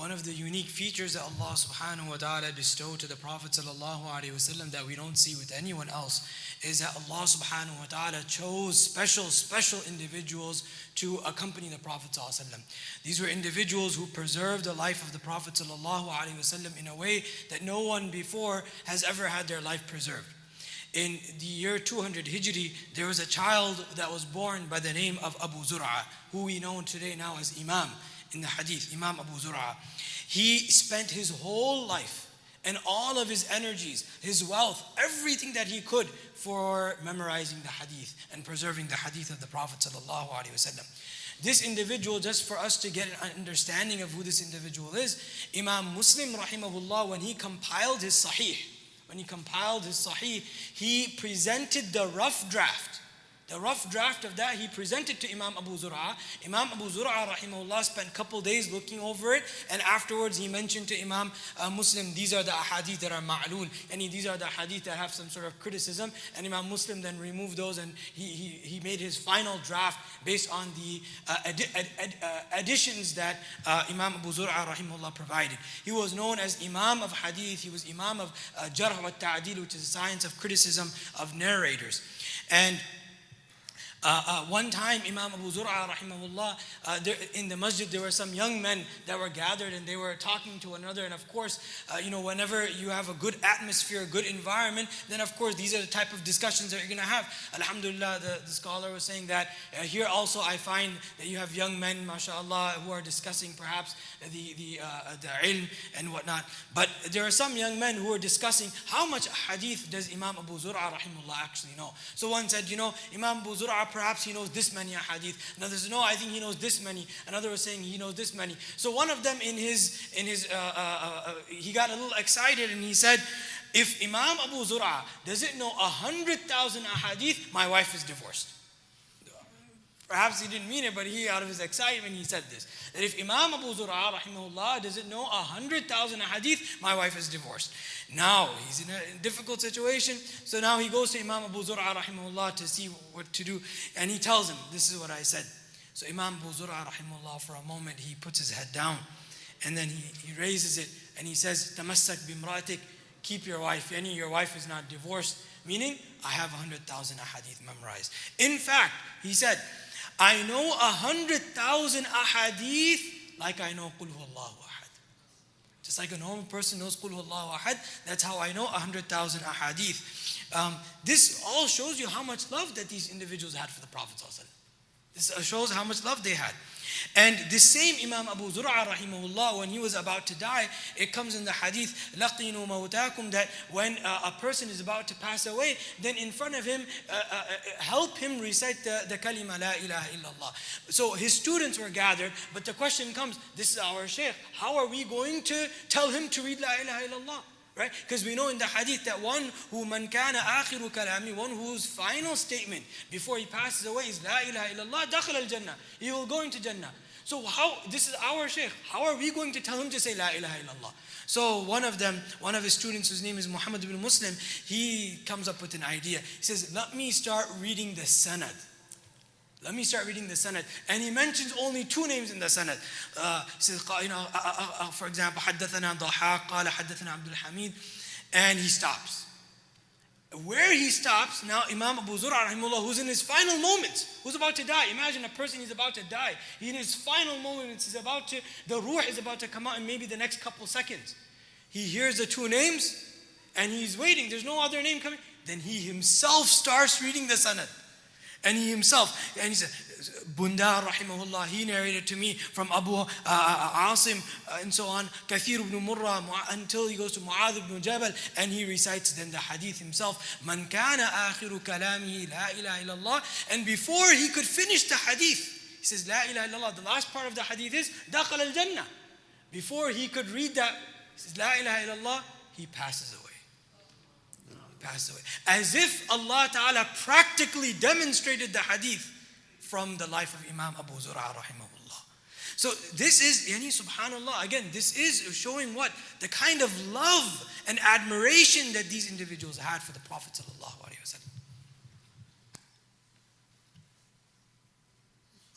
One of the unique features that Allah subhanahu wa ta'ala bestowed to the Prophet wasallam that we don't see with anyone else is that Allah subhanahu wa ta'ala chose special, special individuals to accompany the Prophet wasallam. These were individuals who preserved the life of the Prophet wasallam in a way that no one before has ever had their life preserved. In the year 200 Hijri, there was a child that was born by the name of Abu Zur'a, who we know today now as Imam in the hadith, Imam Abu Zur'a. He spent his whole life and all of his energies, his wealth, everything that he could for memorizing the hadith and preserving the hadith of the Prophet. This individual, just for us to get an understanding of who this individual is, Imam Muslim rahimahullah, when he compiled his Sahih, when he compiled his Sahih, he presented the rough draft the rough draft of that he presented to Imam Abu Zur'a. Imam Abu Zur'a rahimahullah spent a couple days looking over it and afterwards he mentioned to Imam uh, Muslim, these are the ahadith that are ma'lul, and these are the hadith that have some sort of criticism and Imam Muslim then removed those and he, he, he made his final draft based on the uh, adi- ad- ad- uh, additions that uh, Imam Abu Zur'a rahimahullah provided. He was known as Imam of hadith, he was Imam of uh, Jarh wa Ta'adil, which is the science of criticism of narrators. And uh, uh, one time, Imam Abu Zur'a, rahimahullah, uh, there, in the masjid, there were some young men that were gathered and they were talking to one another. And of course, uh, you know, whenever you have a good atmosphere, a good environment, then of course, these are the type of discussions that you're going to have. Alhamdulillah, the, the scholar was saying that uh, here also I find that you have young men, mashallah, who are discussing perhaps the, the, the ilm and whatnot. But there are some young men who are discussing how much hadith does Imam Abu Zur'a, rahimahullah, actually know. So one said, you know, Imam Abu Zur'a perhaps he knows this many hadith. Another said, no, I think he knows this many. Another was saying he knows this many. So one of them in his, in his, uh, uh, uh, he got a little excited and he said, if Imam Abu Zur'a doesn't know a hundred thousand ahadith, my wife is divorced. Perhaps he didn't mean it, but he, out of his excitement, he said this. That if Imam Abu Zur'a, rahimahullah, doesn't know a hundred thousand hadith, my wife is divorced. Now, he's in a difficult situation, so now he goes to Imam Abu Zur'a, rahimahullah, to see what to do, and he tells him, this is what I said. So Imam Abu Zur'a, rahimahullah, for a moment, he puts his head down, and then he, he raises it, and he says, Tamassak bimratik, keep your wife, yani your wife is not divorced, meaning, I have a hundred thousand hadith memorized. In fact, he said, I know a hundred thousand ahadith like I know Qul Huwallahu Ahad. Just like a normal person knows Qul Huwallahu Ahad, that's how I know a hundred thousand ahadith. Um, this all shows you how much love that these individuals had for the Prophet. This shows how much love they had. And the same Imam Abu Zur'a rahimahullah, when he was about to die, it comes in the hadith, لَقِينُوا مَوْتَاكُمْ that when uh, a person is about to pass away, then in front of him, uh, uh, help him recite the, the kalima, La ilaha illallah. So his students were gathered, but the question comes, this is our shaykh, how are we going to tell him to read La ilaha illallah? Right? Because we know in the hadith that one who man kana akhiru kalami, one whose final statement before he passes away is La ilaha illallah, dakhal al Jannah. He will go into Jannah. So how, this is our Shaykh. How are we going to tell him to say La ilaha illallah? So one of them, one of his students whose name is Muhammad ibn Muslim, he comes up with an idea. He says, let me start reading the sanad. Let me start reading the sanad. And he mentions only two names in the sanad. Uh, he says, you know, uh, uh, uh, for example, حدثنا ضحاك قال حدثنا عبد الحميد. And he stops. Where he stops, now Imam Abu Zur'a rahimullah, who's in his final moments, who's about to die. Imagine a person is about to die. He in his final moments is about to, the ruh is about to come out in maybe the next couple seconds. He hears the two names and he's waiting. There's no other name coming. Then he himself starts reading the sanad. And he himself, and he said, Bundar rahimahullah, he narrated to me from Abu uh, uh Asim uh, and so on, Kathir ibn Murrah, until he goes to Mu'adh ibn Jabal, and he recites then the hadith himself, Man kana akhiru kalamihi la ilaha illallah. And before he could finish the hadith, he says, La ilaha illallah. The last part of the hadith is, Dakhal al Jannah. Before he could read that, he says, La ilaha illallah, he passes away pass away. As if Allah Ta'ala practically demonstrated the hadith from the life of Imam Abu Zur'a rahimahullah. So this is, yani subhanallah, again, this is showing what? The kind of love and admiration that these individuals had for the Prophet sallallahu alayhi wasallam.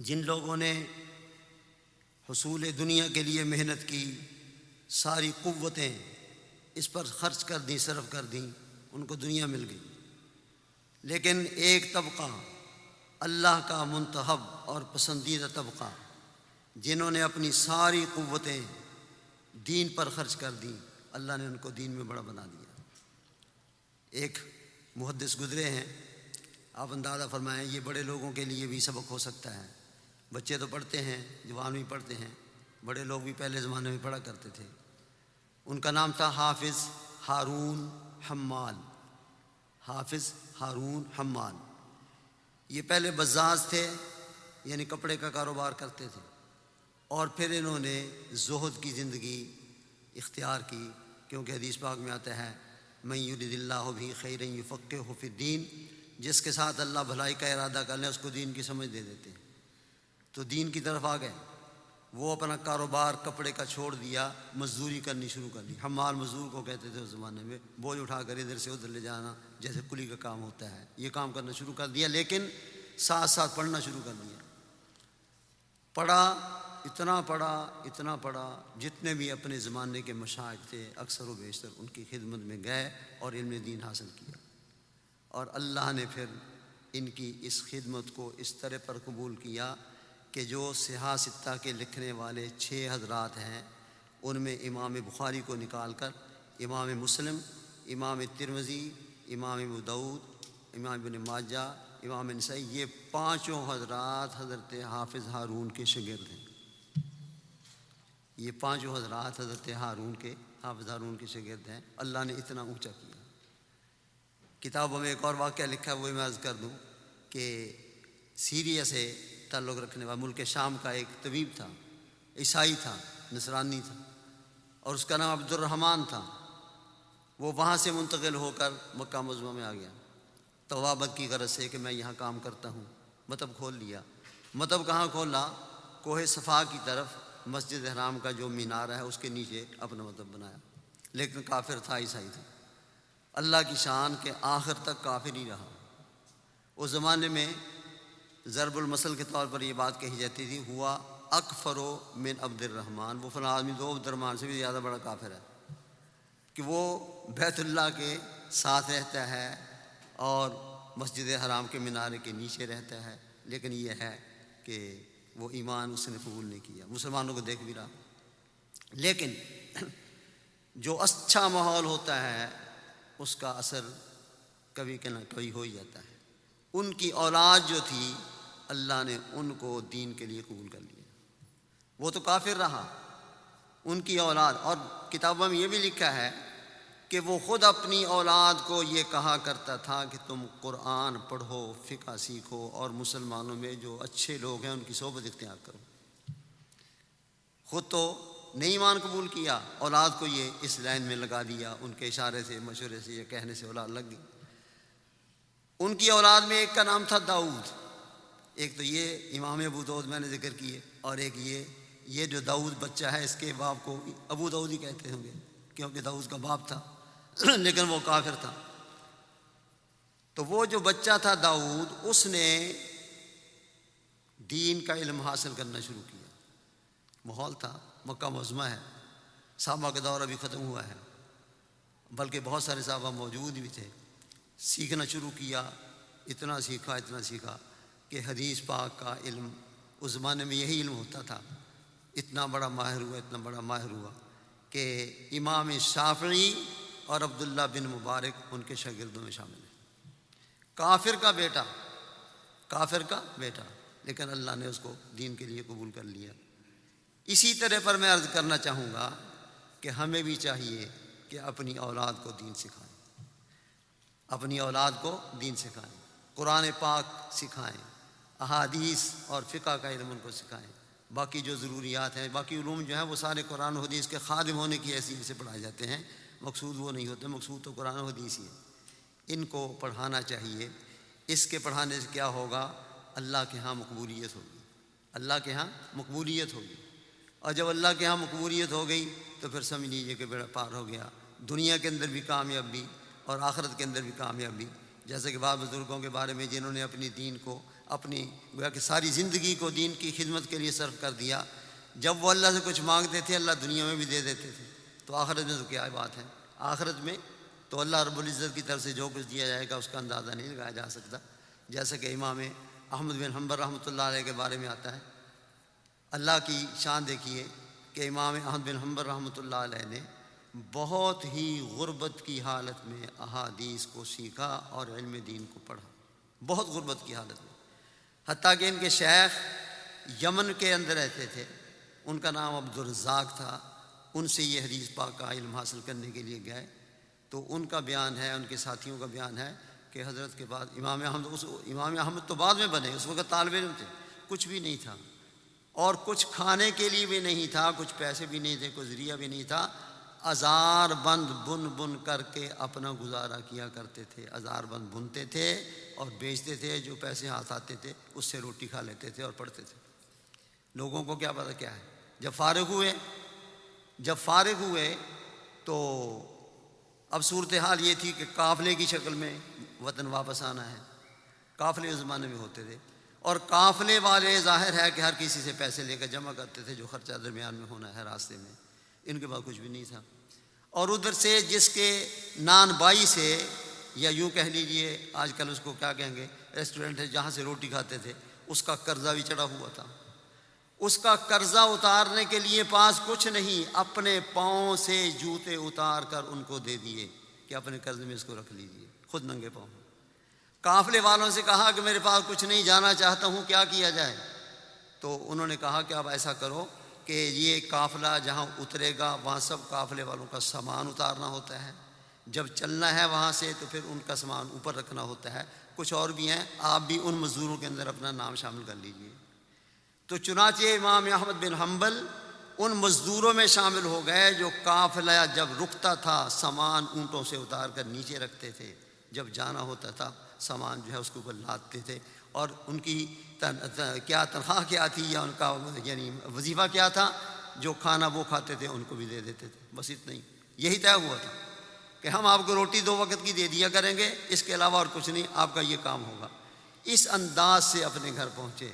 جن لوگوں نے حصول دنیا کے لیے محنت کی، ساری قوتیں اس پر خرچ کر دیں، صرف کر دیں، ان کو دنیا مل گئی۔ لیکن ایک طبقہ اللہ کا منتخب اور پسندیدہ طبقہ، جنہوں نے اپنی ساری قوتیں دین پر خرچ کر دیں، اللہ نے ان کو دین میں بڑا بنا دیا۔ ایک محدث گزرے ہیں، آپ اندازہ فرمائیں، یہ بڑے لوگوں کے لیے بھی سبق ہو سکتا ہے۔ بچے تو پڑھتے ہیں، جوان بھی پڑھتے ہیں، بڑے لوگ بھی پہلے زمانے میں پڑھا کرتے تھے۔ ان کا نام تھا حافظ ہارون حمال۔ حافظ ہارون حمال۔ یہ پہلے بزاز تھے یعنی کپڑے کا کاروبار کرتے تھے۔ اور پھر انہوں نے زہد کی زندگی اختیار کی، کیونکہ حدیث پاک میں آتا ہے میں یرید اللہ بھی خیر یفق ہو فی جس کے ساتھ اللہ بھلائی کا ارادہ کر لیں اس کو دین کی سمجھ دے دیتے ہیں۔ تو دین کی طرف آ گئے۔ وہ اپنا کاروبار، کپڑے کا چھوڑ دیا، مزدوری کرنی شروع کر دی۔ ہم مال مزدور کو کہتے تھے اس زمانے میں، بوجھ اٹھا کر ادھر سے ادھر لے جانا، جیسے کلی کا کام ہوتا ہے۔ یہ کام کرنا شروع کر دیا، لیکن ساتھ ساتھ پڑھنا شروع کر دیا۔ پڑھا، اتنا پڑھا اتنا پڑھا۔ جتنے بھی اپنے زمانے کے مشاہد تھے، اکثر و بیشتر ان کی خدمت میں گئے اور علم دین حاصل کیا۔ اور اللہ نے پھر ان کی اس خدمت کو اس طرح پر قبول کیا کہ جو سیاح ستہ کے لکھنے والے چھ حضرات ہیں، ان میں امام بخاری کو نکال کر، امام مسلم، امام ترمزی امام بدعود امام بن ماجہ، امام نسائی، یہ پانچوں حضرات حضرت حافظ ہارون کے شگرد ہیں۔ یہ پانچوں حضرات حضرت ہارون کے، حافظ ہارون کے شگرد ہیں۔ اللہ نے اتنا اونچا کیا۔ کتابوں میں ایک اور واقعہ لکھا ہے، وہ میں عرض کر دوں کہ سیریا سے تعلق رکھنے والا ملک شام کا ایک طبیب تھا، عیسائی تھا، نصرانی تھا، اور اس کا نام عبد الرحمن تھا۔ وہ وہاں سے منتقل ہو کر مکہ مضمہ میں آ گیا۔ توابت کی غرض سے کہ میں یہاں کام کرتا ہوں۔ مطب کھول لیا۔ مطب کہاں کھولا؟ کوہ صفا کی طرف۔ مسجد حرام کا جو مینار ہے، اس کے نیچے اپنا مطب بنایا۔ لیکن کافر تھا، عیسائی تھا۔ اللہ کی شان کے آخر تک کافر ہی رہا۔ اس زمانے میں ضرب المثل کے طور پر یہ بات کہی جاتی تھی، ہوا اکفر و من عبد الرحمن۔ وہ فلاں آدمی دو عبد الرحمن سے بھی زیادہ بڑا کافر ہے۔ کہ وہ بیت اللہ کے ساتھ رہتا ہے اور مسجد حرام کے مینارے کے نیچے رہتا ہے۔ لیکن یہ ہے کہ وہ ایمان اس نے قبول نہیں کیا۔ مسلمانوں کو دیکھ بھی رہا۔ لیکن جو اچھا ماحول ہوتا ہے، اس کا اثر کبھی کہ نہ کبھی ہو ہی جاتا ہے۔ ان کی اولاد جو تھی، اللہ نے ان کو دین کے لیے قبول کر لیا۔ وہ تو کافر رہا۔ ان کی اولاد، اور کتابوں میں یہ بھی لکھا ہے کہ وہ خود اپنی اولاد کو یہ کہا کرتا تھا کہ تم قرآن پڑھو، فقہ سیکھو، اور مسلمانوں میں جو اچھے لوگ ہیں، ان کی صحبت اختیار کرو۔ خود تو نہیں ایمان قبول کیا، اولاد کو یہ اس لائن میں لگا دیا، ان کے اشارے سے، مشورے سے یہ کہنے سے اولاد لگ گئی۔ ان کی اولاد میں ایک کا نام تھا داؤد۔ ایک تو یہ امام ابو دعود میں نے ذکر کیے اور ایک یہ یہ جو داؤد بچہ ہے، اس کے باپ کو ابو داؤد ہی کہتے ہوں گے، کیونکہ داؤد کا باپ تھا۔ لیکن وہ کافر تھا۔ تو وہ جو بچہ تھا داؤد، اس نے دین کا علم حاصل کرنا شروع کیا۔ ماحول تھا، مکہ مزمہ ہے۔ صحابہ کا دور ابھی ختم ہوا ہے۔ بلکہ بہت سارے صحابہ موجود بھی تھے۔ سیکھنا شروع کیا، اتنا سیکھا اتنا سیکھا کہ حدیث پاک کا علم اس زمانے میں یہی علم ہوتا تھا۔ اتنا بڑا ماہر ہوا، اتنا بڑا ماہر ہوا کہ امام شافعی اور عبداللہ بن مبارک ان کے شاگردوں میں شامل ہیں۔ کافر کا بیٹا، کافر کا بیٹا، لیکن اللہ نے اس کو دین کے لیے قبول کر لیا۔ اسی طرح پر میں عرض کرنا چاہوں گا کہ ہمیں بھی چاہیے کہ اپنی اولاد کو دین سکھائیں۔ اپنی اولاد کو دین سکھائیں، قرآن پاک سکھائیں، احادیث اور فقہ کا علم ان کو سکھائیں۔ باقی جو ضروریات ہیں، باقی علوم جو ہیں، وہ سارے قرآن و حدیث کے خادم ہونے کی حیثیت سے پڑھائے جاتے ہیں۔ مقصود وہ نہیں ہوتے، مقصود تو قرآن و حدیث ہی ہے۔ ان کو پڑھانا چاہیے۔ اس کے پڑھانے سے کیا ہوگا؟ اللہ کے ہاں مقبولیت ہوگی۔ اللہ کے ہاں مقبولیت ہوگی۔ اور جب اللہ کے ہاں مقبولیت ہو گئی، تو پھر سمجھ لیجیے کہ بیڑا پار ہو گیا۔ دنیا کے اندر بھی کامیابی اور آخرت کے اندر بھی کامیابی جیسے کہ بعض بزرگوں کے بارے میں جنہوں نے اپنی دین کو، اپنی گویا کہ ساری زندگی کو دین کی خدمت کے لیے صرف کر دیا، جب وہ اللہ سے کچھ مانگتے تھے، اللہ دنیا میں بھی دے دیتے تھے۔ تو آخرت میں تو کیا بات ہے۔ آخرت میں تو اللہ رب العزت کی طرف سے جو کچھ دیا جائے گا، اس کا اندازہ نہیں لگایا جا سکتا۔ جیسا کہ امام احمد بن حمبر رحمۃ اللہ علیہ کے بارے میں آتا ہے۔ اللہ کی شان دیکھیے کہ امام احمد بن حمبر رحمۃ اللہ علیہ نے بہت ہی غربت کی حالت میں احادیث کو سیکھا اور علم دین کو پڑھا۔ بہت غربت کی حالت میں۔ حتیٰ کہ ان کے شیخ یمن کے اندر رہتے تھے۔ ان کا نام عبد الرزاق تھا۔ ان سے یہ حدیث پاک کا علم حاصل کرنے کے لیے گئے۔ تو ان کا بیان ہے، ان کے ساتھیوں کا بیان ہے کہ حضرت کے بعد امام احمد، اس امام احمد تو بعد میں بنے، اس وقت طالب علم تھے۔ کچھ بھی نہیں تھا۔ اور کچھ کھانے کے لیے بھی نہیں تھا، کچھ پیسے بھی نہیں تھے کوئی ذریعہ بھی نہیں تھا۔ ازار بند بن بن کر کے اپنا گزارا کیا کرتے تھے۔ ازار بند بنتے تھے اور بیچتے تھے جو پیسے ہاتھ آتے تھے، اس سے روٹی کھا لیتے تھے اور پڑھتے تھے۔ لوگوں کو کیا پتہ کیا ہے؟ جب فارغ ہوئے، جب فارغ ہوئے تو اب صورتحال یہ تھی کہ قافلے کی شکل میں وطن واپس آنا ہے۔ قافلے اس زمانے میں ہوتے تھے۔ اور قافلے والے ظاہر ہے کہ ہر کسی سے پیسے لے کر جمع کرتے تھے جو خرچہ درمیان میں ہونا ہے راستے میں۔ ان کے پاس کچھ بھی نہیں تھا۔ اور ادھر سے جس کے نان بائی سے، یا یوں کہہ لیجیے، آج کل اس کو کیا کہیں گے ریسٹورنٹ ہے جہاں سے روٹی کھاتے تھے، اس کا قرضہ بھی چڑھا ہوا تھا۔ اس کا قرضہ اتارنے کے لیے پاس کچھ نہیں، اپنے پاؤں سے جوتے اتار کر ان کو دے دیے کہ اپنے قرض میں اس کو رکھ لیجیے خود ننگے پاؤں۔ قافلے والوں سے کہا کہ میرے پاس کچھ نہیں، جانا چاہتا ہوں، کیا کیا جائے؟ تو انہوں نے کہا کہ اب ایسا کرو کہ یہ قافلہ جہاں اترے گا، وہاں سب قافلے والوں کا سامان اتارنا ہوتا ہے۔ جب چلنا ہے وہاں سے تو پھر ان کا سامان اوپر رکھنا ہوتا ہے۔ کچھ اور بھی ہیں، آپ بھی ان مزدوروں کے اندر اپنا نام شامل کر لیجیے۔ تو چنانچہ امام احمد بن حنبل ان مزدوروں میں شامل ہو گئے جو قافلہ جب رکتا تھا، سامان اونٹوں سے اتار کر نیچے رکھتے تھے۔ جب جانا ہوتا تھا، سامان جو ہے اس کے اوپر لادتے تھے اور ان کی کیا تنخواہ کیا تھی یا ان کا یعنی وظیفہ کیا تھا؟ جو کھانا وہ کھاتے تھے، ان کو بھی دے دیتے تھے۔ بس اتنا ہی۔ یہی طے ہوا تھا کہ ہم آپ کو روٹی دو وقت کی دے دیا کریں گے، اس کے علاوہ اور کچھ نہیں، آپ کا یہ کام ہوگا۔ اس انداز سے اپنے گھر پہنچے،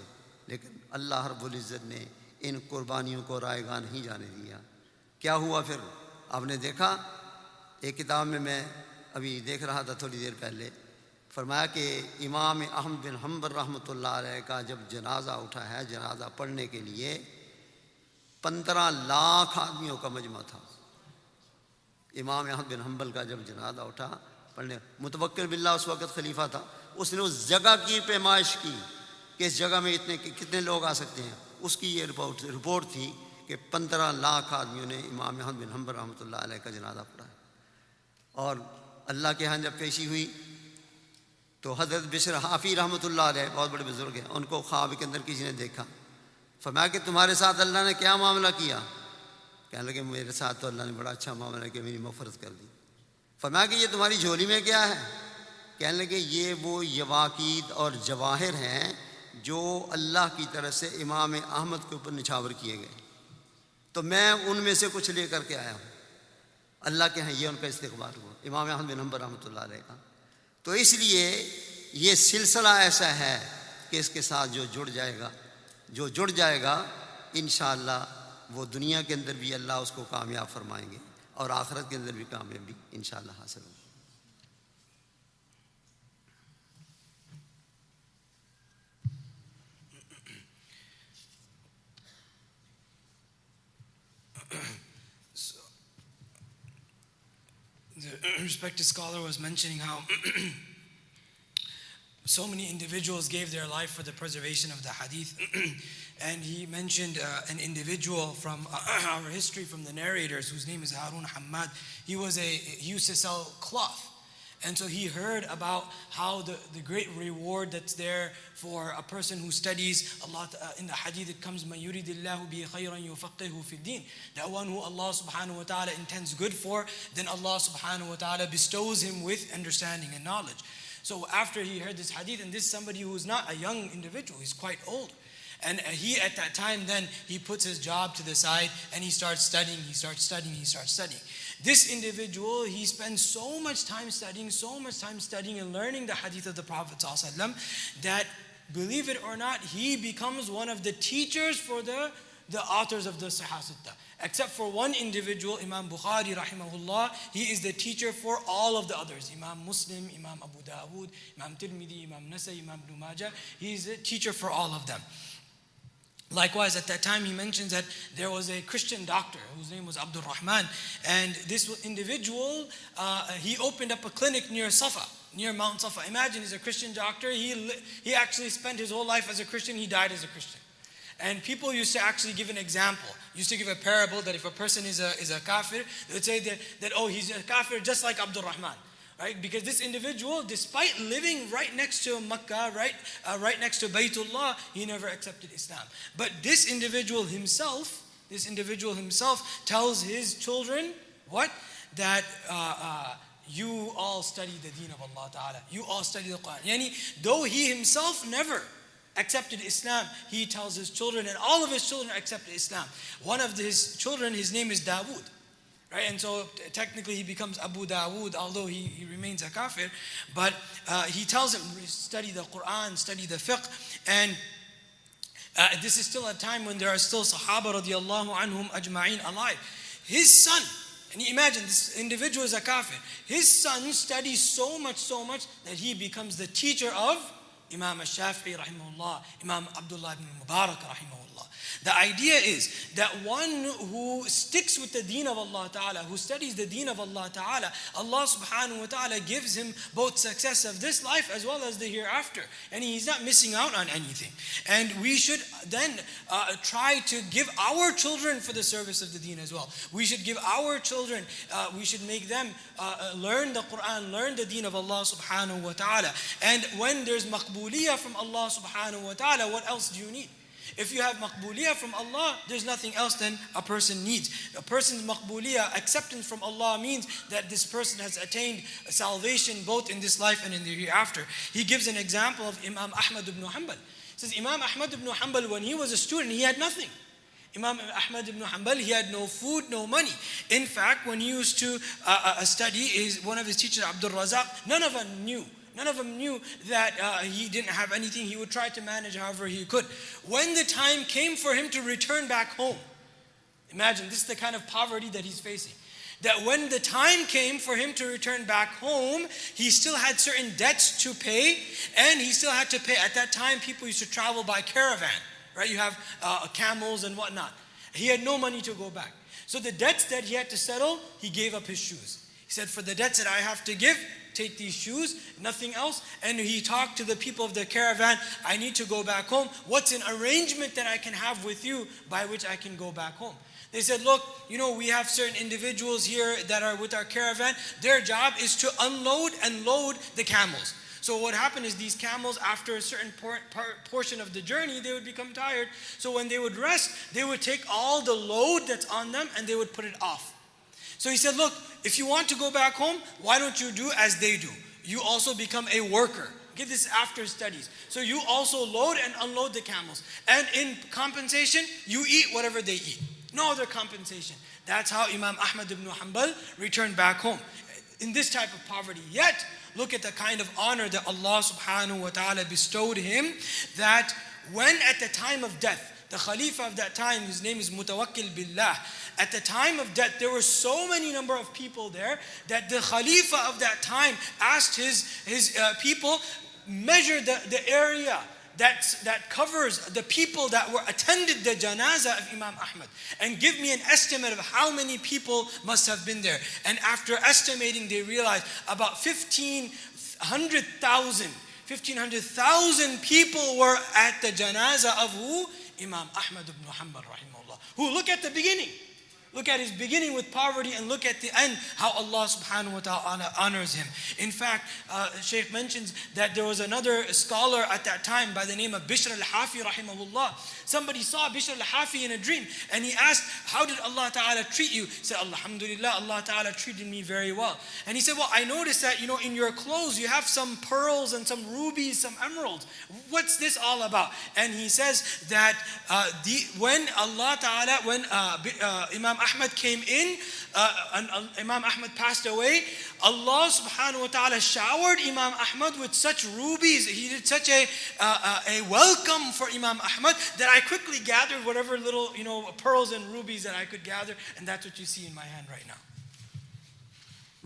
لیکن اللہ رب العزت نے ان قربانیوں کو رائے گاہ نہیں جانے دیا۔ کیا ہوا پھر؟ آپ نے دیکھا؟ ایک کتاب میں میں ابھی دیکھ رہا تھا تھوڑی دیر پہلے۔ فرمایا کہ امام احمد بن حمبر رحمۃ اللہ علیہ کا جب جنازہ اٹھا ہے، جنازہ پڑھنے کے لیے، پندرہ لاکھ آدمیوں کا مجمع تھا۔ امام احمد بن حنبل کا جب جنازہ اٹھا، پڑھنے متوکر باللہ اس وقت خلیفہ تھا۔ اس نے اس جگہ کی پیمائش کی کہ اس جگہ میں اتنے کتنے لوگ آ سکتے ہیں۔ اس کی یہ رپورٹ رپورٹ تھی کہ پندرہ لاکھ آدمیوں نے امام احمد بن حنبل رحمۃ اللہ علیہ کا جنازہ پڑھا اور اللہ کے ہاں جب پیشی ہوئی تو حضرت بشر حافی رحمۃ اللہ علیہ بہت بڑے بزرگ ہیں، ان کو خواب کے اندر کسی نے دیکھا۔ فرمایا کہ تمہارے ساتھ اللہ نے کیا معاملہ کیا؟ کہنے لگے، میرے ساتھ تو اللہ نے بڑا اچھا معاملہ کیا، میری مفرت کر دی۔ فرمایا کہ یہ تمہاری جھولی میں کیا ہے؟ کہنے لگے، یہ وہ یواقید اور جواہر ہیں جو اللہ کی طرف سے امام احمد کے اوپر نچھاور کیے گئے۔ تو میں ان میں سے کچھ لے کر کے آیا ہوں۔ اللہ کے ہیں یہ ان کا استقبال ہوا۔ امام احمد بن نمبر رحمۃ اللہ علیہ کا۔ تو اس لیے یہ سلسلہ ایسا ہے کہ اس کے ساتھ جو جڑ جائے گا، جو جڑ جائے گا، انشاءاللہ وہ دنیا کے اندر بھی اللہ اس کو کامیاب فرمائیں گے اور آخرت کے اندر بھی کامیابی انشاءاللہ حاصل ہوگی۔ The respected scholar was mentioning how so many individuals gave their life for the preservation of the hadith. and he mentioned uh, an individual from uh, our history, from the narrators, whose name is Harun Hamad. He, was a, he used to sell cloth. And so he heard about how the, the great reward that's there for a person who studies Allah uh, in the hadith it comes man yuridillahu bi khayran yufaqihu fi din. That one who Allah subhanahu wa ta'ala intends good for then Allah subhanahu wa ta'ala bestows him with understanding and knowledge. So after he heard this hadith and this is somebody who is not a young individual he's quite old. And he at that time then he puts his job to the side and he starts studying he starts studying he starts studying this individual, he spends so much time studying, so much time studying and learning the hadith of the Prophet ﷺ, that believe it or not, he becomes one of the teachers for the, the authors of the Sahih Sitta. Except for one individual, Imam Bukhari rahimahullah, he is the teacher for all of the others. Imam Muslim, Imam Abu Dawood, Imam Tirmidhi, Imam Nasai, Imam Ibn Majah. He is a teacher for all of them. Likewise, at that time, he mentions that there was a Christian doctor whose name was Abdul Rahman, and this individual uh, he opened up a clinic near Safa, near Mount Safa. Imagine he's a Christian doctor. He he actually spent his whole life as a Christian. He died as a Christian. And people used to actually give an example. Used to give a parable that if a person is a is a kafir, they would say that, that oh he's a kafir just like Abdul Rahman right? Because this individual, despite living right next to Makkah, right, uh, right next to Baytullah, he never accepted Islam. But this individual himself, this individual himself tells his children what? That uh, uh, you all study the deen of Allah Ta'ala. You all study the Quran. Yani, though he himself never accepted Islam, he tells his children, and all of his children accepted Islam. One of his children, his name is Dawood. Right? And so technically he becomes Abu Dawood, although he, he remains a kafir. But uh, he tells him, study the Quran, study the fiqh. And uh, this is still a time when there are still Sahaba radiallahu anhum ajma'in alive. His son, and you imagine this individual is a kafir. His son studies so much, so much that he becomes the teacher of Imam al-Shafi'i rahimahullah, Imam Abdullah ibn Mubarak rahimahullah. The idea is that one who sticks with the deen of Allah Ta'ala, who studies the deen of Allah Ta'ala, Allah subhanahu wa ta'ala gives him both success of this life as well as the hereafter. And he's not missing out on anything. And we should then uh, try to give our children for the service of the deen as well. We should give our children, uh, we should make them uh, learn the Quran, learn the deen of Allah subhanahu wa ta'ala. And when there's maqbuliyah from Allah subhanahu wa ta'ala, what else do you need? If you have maqbuliyah from Allah, there's nothing else than a person needs. A person's maqbuliyah, acceptance from Allah means that this person has attained salvation both in this life and in the hereafter. He gives an example of Imam Ahmad ibn Hanbal. He says Imam Ahmad ibn Hanbal, when he was a student, he had nothing. Imam Ahmad ibn Hanbal, he had no food, no money. In fact, when he used to uh, uh, study, his, one of his teachers, Abdul Razak, none of them knew None of them knew that uh, he didn't have anything. He would try to manage however he could. When the time came for him to return back home, imagine this is the kind of poverty that he's facing. That when the time came for him to return back home, he still had certain debts to pay, and he still had to pay. At that time, people used to travel by caravan, right? You have uh, camels and whatnot. He had no money to go back. So the debts that he had to settle, he gave up his shoes. He said, For the debts that I have to give, take these shoes, nothing else. And he talked to the people of the caravan, I need to go back home. What's an arrangement that I can have with you by which I can go back home? They said, Look, you know, we have certain individuals here that are with our caravan. Their job is to unload and load the camels. So what happened is these camels, after a certain por- portion of the journey, they would become tired. So when they would rest, they would take all the load that's on them and they would put it off. So he said, Look, if you want to go back home, why don't you do as they do? You also become a worker. Get this after studies. So you also load and unload the camels. And in compensation, you eat whatever they eat. No other compensation. That's how Imam Ahmad ibn Hanbal returned back home. In this type of poverty. Yet, look at the kind of honor that Allah subhanahu wa ta'ala bestowed him that when at the time of death, the Khalifa of that time, his name is Mutawakkil Billah. At the time of death, there were so many number of people there that the Khalifa of that time asked his, his uh, people, measure the, the area that, that covers the people that were attended the janazah of Imam Ahmad and give me an estimate of how many people must have been there. And after estimating, they realized about 1,500,000 1,500,000 people were at the janazah of who? Imam Ahmad ibn Hanbal rahimahullah. Who, look at the beginning. Look at his beginning with poverty and look at the end, how Allah subhanahu wa ta'ala honors him. In fact, uh, Shaykh mentions that there was another scholar at that time by the name of Bishr al-Hafi rahimahullah. Somebody saw Bishr al-Hafi in a dream and he asked, how did Allah ta'ala treat you? He said, Alhamdulillah, Allah ta'ala treated me very well. And he said, well, I noticed that, you know, in your clothes you have some pearls and some rubies, some emeralds. What's this all about? And he says that uh, the, when Allah ta'ala, when uh, uh, Imam Ahmad came in, uh, and, uh, Imam Ahmad passed away, Allah subhanahu wa ta'ala showered Imam Ahmad with such rubies. He did such a, uh, uh, a welcome for Imam Ahmad that I quickly gathered whatever little you know, pearls and rubies that I could gather, and that's what you see in my hand right now.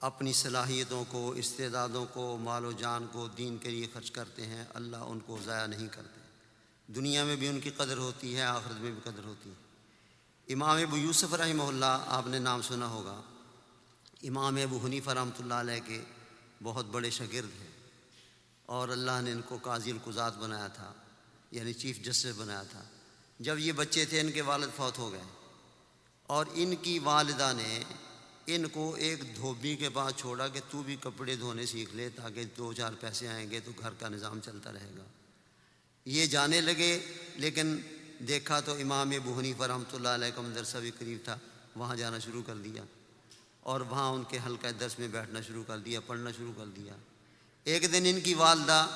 اپنی صلاحیتوں کو، استعدادوں کو، مال و جان کو، دین کے لیے خرچ کرتے ہیں، اللہ ان کو ضائع نہیں کرتے۔ دنیا میں بھی ان کی قدر ہوتی ہے، آخرت میں بھی قدر ہوتی ہے۔ امام ابو یوسف رحمہ اللہ، آپ نے نام سنا ہوگا۔ امام ابو حنیفہ رحمۃ اللہ علیہ کے بہت بڑے شاگرد ہیں۔ اور اللہ نے ان کو قاضی القضات بنایا تھا یعنی چیف جسٹس بنایا تھا۔ جب یہ بچے تھے، ان کے والد فوت ہو گئے۔ اور ان کی والدہ نے ان کو ایک دھوبی کے پاس چھوڑا کہ تو بھی کپڑے دھونے سیکھ لے تاکہ دو چار پیسے آئیں گے تو گھر کا نظام چلتا رہے گا۔ یہ جانے لگے، لیکن دیکھا تو امام ابو حنیفہ رحمۃ اللہ علیہ کا مدرسہ بھی قریب تھا، وہاں جانا شروع کر دیا۔ اور وہاں ان کے حلقہ درس میں بیٹھنا شروع کر دیا، پڑھنا شروع کر دیا۔ ایک دن ان کی والدہ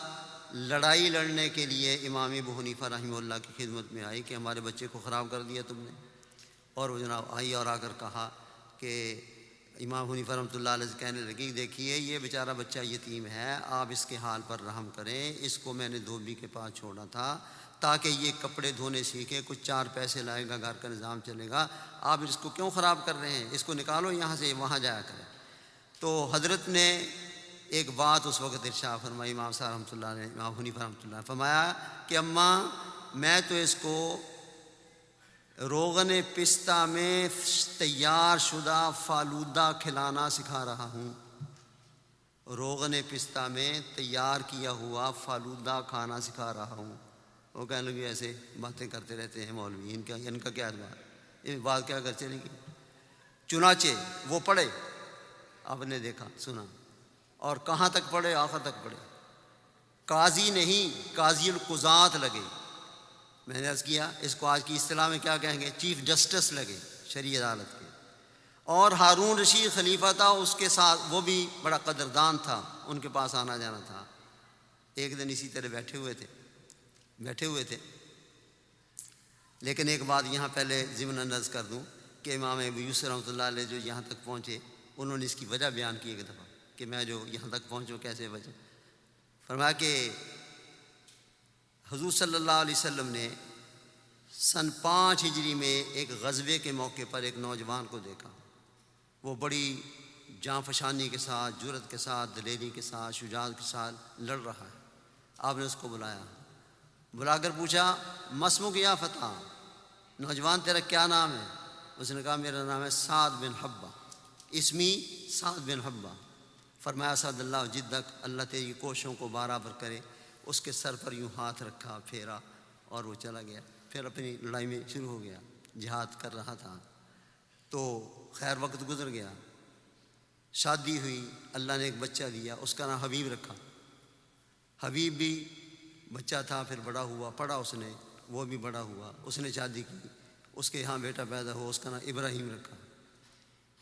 لڑائی لڑنے کے لیے امام ابو حنیفہ رحمہ اللہ کی خدمت میں آئی کہ ہمارے بچے کو خراب کر دیا تم نے۔ اور وہ جناب آئی اور آ کر کہا کہ امام حنیف رحمۃ اللہ علیہ کہنے لگی دیکھیے یہ بیچارہ بچہ یتیم ہے، آپ اس کے حال پر رحم کریں، اس کو میں نے دھوبی کے پاس چھوڑا تھا تاکہ یہ کپڑے دھونے سیکھے، کچھ چار پیسے لائے گا، گھر کا نظام چلے گا۔ آپ اس کو کیوں خراب کر رہے ہیں؟ اس کو نکالو، یہاں سے وہاں جایا کریں۔ تو حضرت نے ایک بات اس وقت ارشا فرمائی، امام صاحب رحمۃ اللہ علیہ، امام حنیف رحمۃ اللہ فرمایا کہ اماں، میں تو اس کو روغن پستہ میں تیار شدہ فالودہ کھلانا سکھا رہا ہوں۔ روغن پستہ میں تیار کیا ہوا فالودہ کھانا سکھا رہا ہوں۔ وہ کہنے لگے ایسے باتیں کرتے رہتے ہیں مولوی، ان کا ان کا کیا بات؟ ان بات کیا کر چلے گی چنانچہ وہ پڑھے۔ آپ نے دیکھا، سنا۔ اور کہاں تک پڑھے؟ آخر تک پڑھے۔ قاضی نہیں، قاضی القضات لگے۔ میں نے عرض کیا، اس کو آج کی اصطلاح میں کیا کہیں گے؟ چیف جسٹس لگے شریع عدالت کے۔ اور ہارون رشید خلیفہ تھا، اس کے ساتھ وہ بھی بڑا قدردان تھا، ان کے پاس آنا جانا تھا۔ ایک دن اسی طرح بیٹھے ہوئے تھے، بیٹھے ہوئے تھے۔ لیکن ایک بات یہاں پہلے ضمن انداز کر دوں کہ امام ابو یوسف رحمۃ اللہ علیہ جو یہاں تک پہنچے، انہوں نے اس کی وجہ بیان کی ایک دفعہ کہ میں جو یہاں تک پہنچوں، کیسے وجہ فرمایا کہ حضور صلی اللہ علیہ وسلم نے سن پانچ ہجری میں ایک غزبے کے موقع پر ایک نوجوان کو دیکھا۔ وہ بڑی جاں فشانی کے ساتھ جرت کے ساتھ، دلیری کے ساتھ، شجاعت کے ساتھ لڑ رہا ہے۔ آپ نے اس کو بلایا۔ بلا کر پوچھا، مسمو یا فتح؟ نوجوان، تیرا کیا نام ہے؟ اس نے کہا، میرا نام ہے سعد بن حبا اسمی سعد بن حبا فرمایا صد اللہ جدک اللہ تیری کوششوں کو برابر کرے۔ اس کے سر پر یوں ہاتھ رکھا، پھیرا اور وہ چلا گیا۔ پھر اپنی لڑائی میں شروع ہو گیا، جہاد کر رہا تھا۔ تو خیر وقت گزر گیا۔ شادی ہوئی، اللہ نے ایک بچہ دیا، اس کا نام حبیب رکھا۔ حبیب بھی بچہ تھا، پھر بڑا ہوا، پڑھا اس نے، وہ بھی بڑا ہوا۔ اس نے شادی کی، اس کے یہاں بیٹا پیدا ہوا، اس کا نام ابراہیم رکھا۔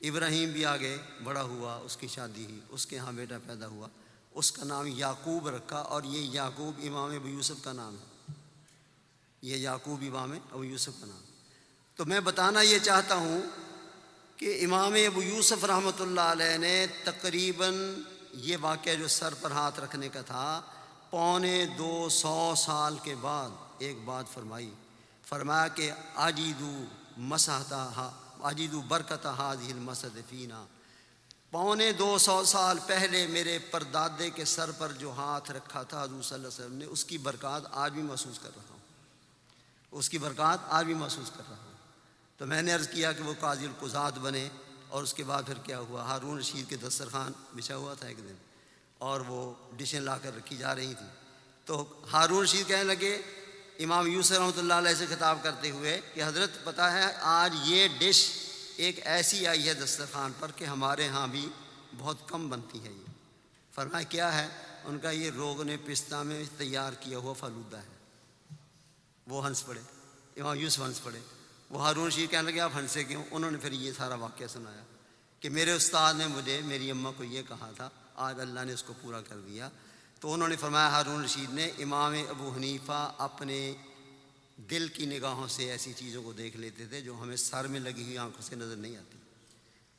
ابراہیم بھی آگے بڑا ہوا، اس کی شادی ہوئی، اس کے یہاں بیٹا پیدا ہوا۔ اس کا نام یعقوب رکھا اور یہ یعقوب امام ابو یوسف کا نام ہے۔ یہ یعقوب امام ابو یوسف کا نام۔ تو میں بتانا یہ چاہتا ہوں کہ امام ابو یوسف رحمۃ اللہ علیہ نے تقریباً یہ واقعہ جو سر پر ہاتھ رکھنے کا تھا، پونے دو سو سال کے بعد ایک بات فرمائی۔ فرمایا کہ آجیدو مسحتا آجیدو برکت حاضل مسد فینا پونے دو سو سال پہلے میرے پردادے کے سر پر جو ہاتھ رکھا تھا حضور صلی اللہ علیہ وسلم نے، اس کی برکات آج بھی محسوس کر رہا ہوں۔ اس کی برکات آج بھی محسوس کر رہا ہوں۔ تو میں نے عرض کیا کہ وہ قاضی القزاد بنے اور اس کے بعد پھر کیا ہوا؟ ہارون رشید کے دسترخوان بچھا ہوا تھا ایک دن اور وہ ڈشیں لا کر رکھی جا رہی تھیں۔ تو ہارون رشید کہنے لگے، امام یوسف رحمۃ اللہ علیہ سے خطاب کرتے ہوئے کہ حضرت پتہ ہے آج یہ ڈش ایک ایسی آئی ہے دسترخوان پر کہ ہمارے ہاں بھی بہت کم بنتی ہے یہ۔ فرمایا، کیا ہے؟ ان کا یہ روغ نے پستہ میں تیار کیا ہوا فلودہ ہے۔ وہ ہنس پڑے، امام یوسف ہنس پڑے۔ وہ ہارون شیر کہنے لگے، آپ ہنسے کیوں؟ انہوں نے پھر یہ سارا واقعہ سنایا کہ میرے استاد نے مجھے، میری اماں کو یہ کہا تھا، آج اللہ نے اس کو پورا کر دیا۔ تو انہوں نے فرمایا، ہارون رشید نے امام ابو حنیفہ اپنے دل کی نگاہوں سے ایسی چیزوں کو دیکھ لیتے تھے جو ہمیں سر میں لگی ہوئی آنکھوں سے نظر نہیں آتی۔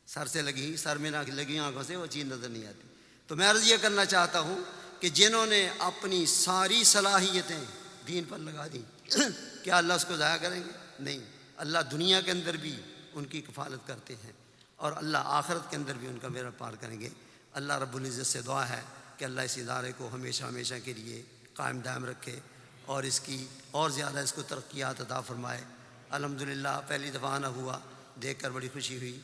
سر سے لگی ہوئی سر میں لگی ہوئی آنکھوں سے وہ چیز نظر نہیں آتی۔ تو میں عرض یہ کرنا چاہتا ہوں کہ جنہوں نے اپنی ساری صلاحیتیں دین پر لگا دیں، کیا اللہ اس کو ضائع کریں گے؟ نہیں۔ اللہ دنیا کے اندر بھی ان کی کفالت کرتے ہیں اور اللہ آخرت کے اندر بھی ان کا میرا پار کریں گے۔ اللہ رب العزت سے دعا ہے کہ اللہ اس ادارے کو ہمیشہ ہمیشہ کے لیے قائم دائم رکھے۔ اور اس کی اور زیادہ اس کو ترقیات عطا فرمائے۔ الحمد للہ پہلی دفعہ نہ ہوا، دیکھ کر بڑی خوشی ہوئی۔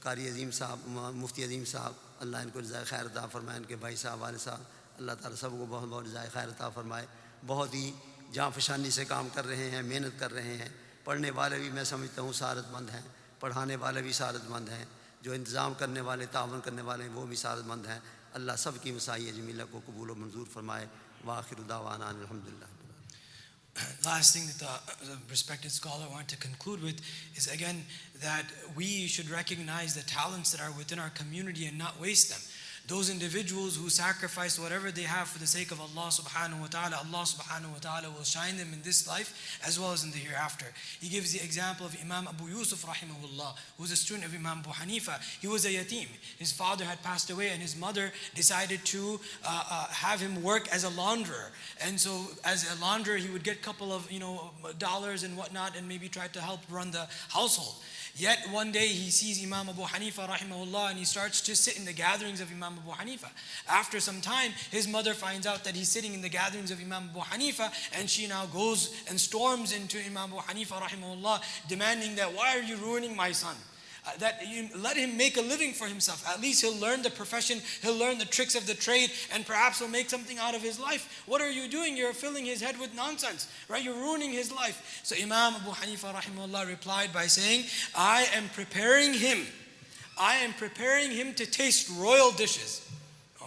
قاری عظیم صاحب، مفتی عظیم صاحب، اللہ ان کو جزائے خیر عطا فرمائے، ان کے بھائی صاحب، والد صاحب، اللہ تعالیٰ سب کو بہت بہت جزائے خیر عطا فرمائے۔ بہت ہی جاں فشانی سے کام کر رہے ہیں، محنت کر رہے ہیں۔ پڑھنے والے بھی میں سمجھتا ہوں سعادت مند ہیں۔ پڑھانے والے بھی سعادت مند ہیں۔ جو انتظام کرنے والے، تعاون کرنے والے ہیں، وہ بھی سعادت مند ہیں۔ اللہ سب کی مسائی جمیلہ کو قبول و منظور فرمائے۔ واخر دعوانا الحمد للہ Last thing that the, the respected scholar wanted to conclude with is again that we should recognize the talents that are within our community and not waste them. Those individuals who sacrifice whatever they have for the sake of Allah subhanahu wa ta'ala, Allah subhanahu wa ta'ala will shine them in this life as well as in the hereafter. He gives the example of Imam Abu Yusuf rahimahullah, who was a student of Imam Abu Hanifa. He was a yatim. His father had passed away and his mother decided to uh, uh, have him work as a launderer. And so as a launderer, he would get a couple of, you know, dollars and whatnot and maybe try to help run the household. Yet one day he sees Imam Abu Hanifa rahimahullah and he starts to sit in the gatherings of Imam Abu Hanifa. After some time, his mother finds out that he's sitting in the gatherings of Imam Abu Hanifa and she now goes and storms into Imam Abu Hanifa rahimahullah demanding that, why are you ruining my son? Uh, that you let him make a living for himself. At least he'll learn the profession, he'll learn the tricks of the trade, and perhaps he'll make something out of his life. What are you doing? You're filling his head with nonsense, right? You're ruining his life. So Imam Abu Hanifa rahimahullah replied by saying, I am preparing him. I am preparing him to taste royal dishes.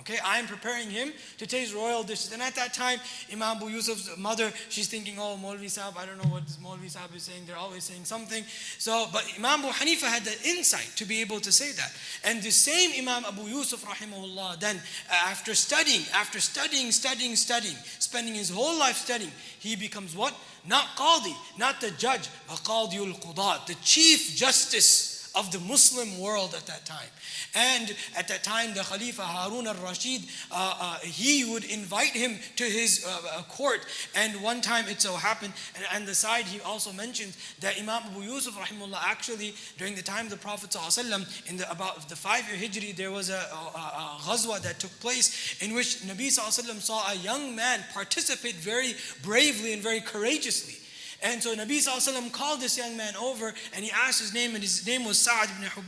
Okay, I am preparing him to taste royal dishes. And at that time, Imam Abu Yusuf's mother, she's thinking, oh, Maulvi Sahib, I don't know what Maulvi Sahib is saying. They're always saying something. So, but Imam Abu Hanifa had the insight to be able to say that. And the same Imam Abu Yusuf, rahimahullah, then uh, after studying, after studying, studying, studying, spending his whole life studying, he becomes what? Not Qadi, not the judge, but Qadiul Qudat, the chief justice of the Muslim world at that time. And at that time, the Khalifa Harun al-Rashid, uh, uh, he would invite him to his uh, uh, court. And one time it so happened, and on the side he also mentions that Imam Abu Yusuf rahimullah actually, during the time of the Prophet in the, about the five-year Hijri, there was a, a, a ghazwa that took place in which Nabi saw a young man participate very bravely and very courageously. And so Nabi called this young man over and he asked his name, and his name was Sa'ad ibn Hub-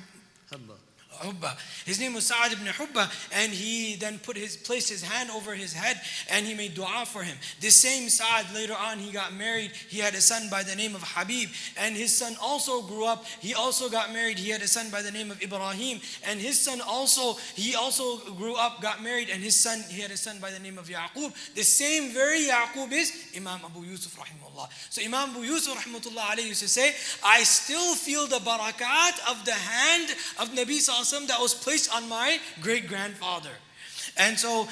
Hubba. His name was Sa'ad ibn Hubba, and he then put his placed his hand over his head and he made dua for him. This same Sa'ad later on he got married. He had a son by the name of Habib, and his son also grew up. He also got married. He had a son by the name of Ibrahim, and his son also he also grew up, got married, and his son he had a son by the name of Yaqub. The same very Yaqub is Imam Abu Yusuf rahimahullah. So Imam Abu Yusuf rahmatullah alayhi used to say, I still feel the barakat of the hand of Nabi Sallallahu that was placed on my great grandfather. And so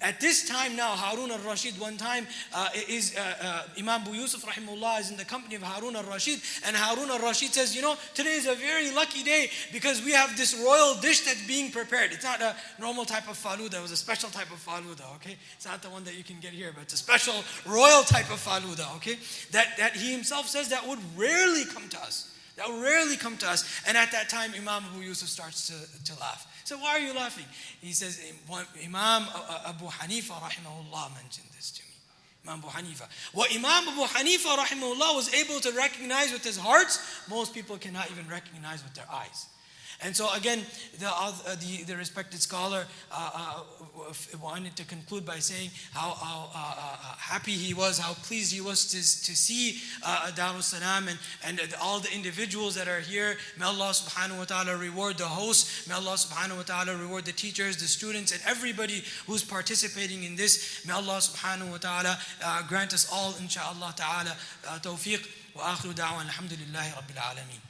at this time now, Harun al-Rashid one time uh, is, uh, uh, Imam Abu Yusuf rahimullah is in the company of Harun al-Rashid and Harun al-Rashid says, you know, today is a very lucky day because we have this royal dish that's being prepared. It's not a normal type of faluda, it was a special type of faluda, okay? It's not the one that you can get here, but it's a special royal type of faluda, okay? That, that he himself says that would rarely come to us. That would rarely come to us. And at that time, Imam Abu Yusuf starts to, to laugh. So why are you laughing? He says, Imam uh, uh, Abu Hanifa rahimahullah mentioned this to me. Imam Abu Hanifa. What Imam Abu Hanifa rahimahullah was able to recognize with his heart, most people cannot even recognize with their eyes. And so again, the, uh, the, the, respected scholar uh, uh, wanted to conclude by saying how, how uh, uh, happy he was, how pleased he was to, to see uh, Darul Salam and, and all the individuals that are here. May Allah subhanahu wa ta'ala reward the hosts. May Allah subhanahu wa ta'ala reward the teachers, the students, and everybody who's participating in this. May Allah subhanahu wa ta'ala uh, grant us all, inshaAllah ta'ala, uh, tawfiq. وآخر دعوانا الحمد لله رب العالمين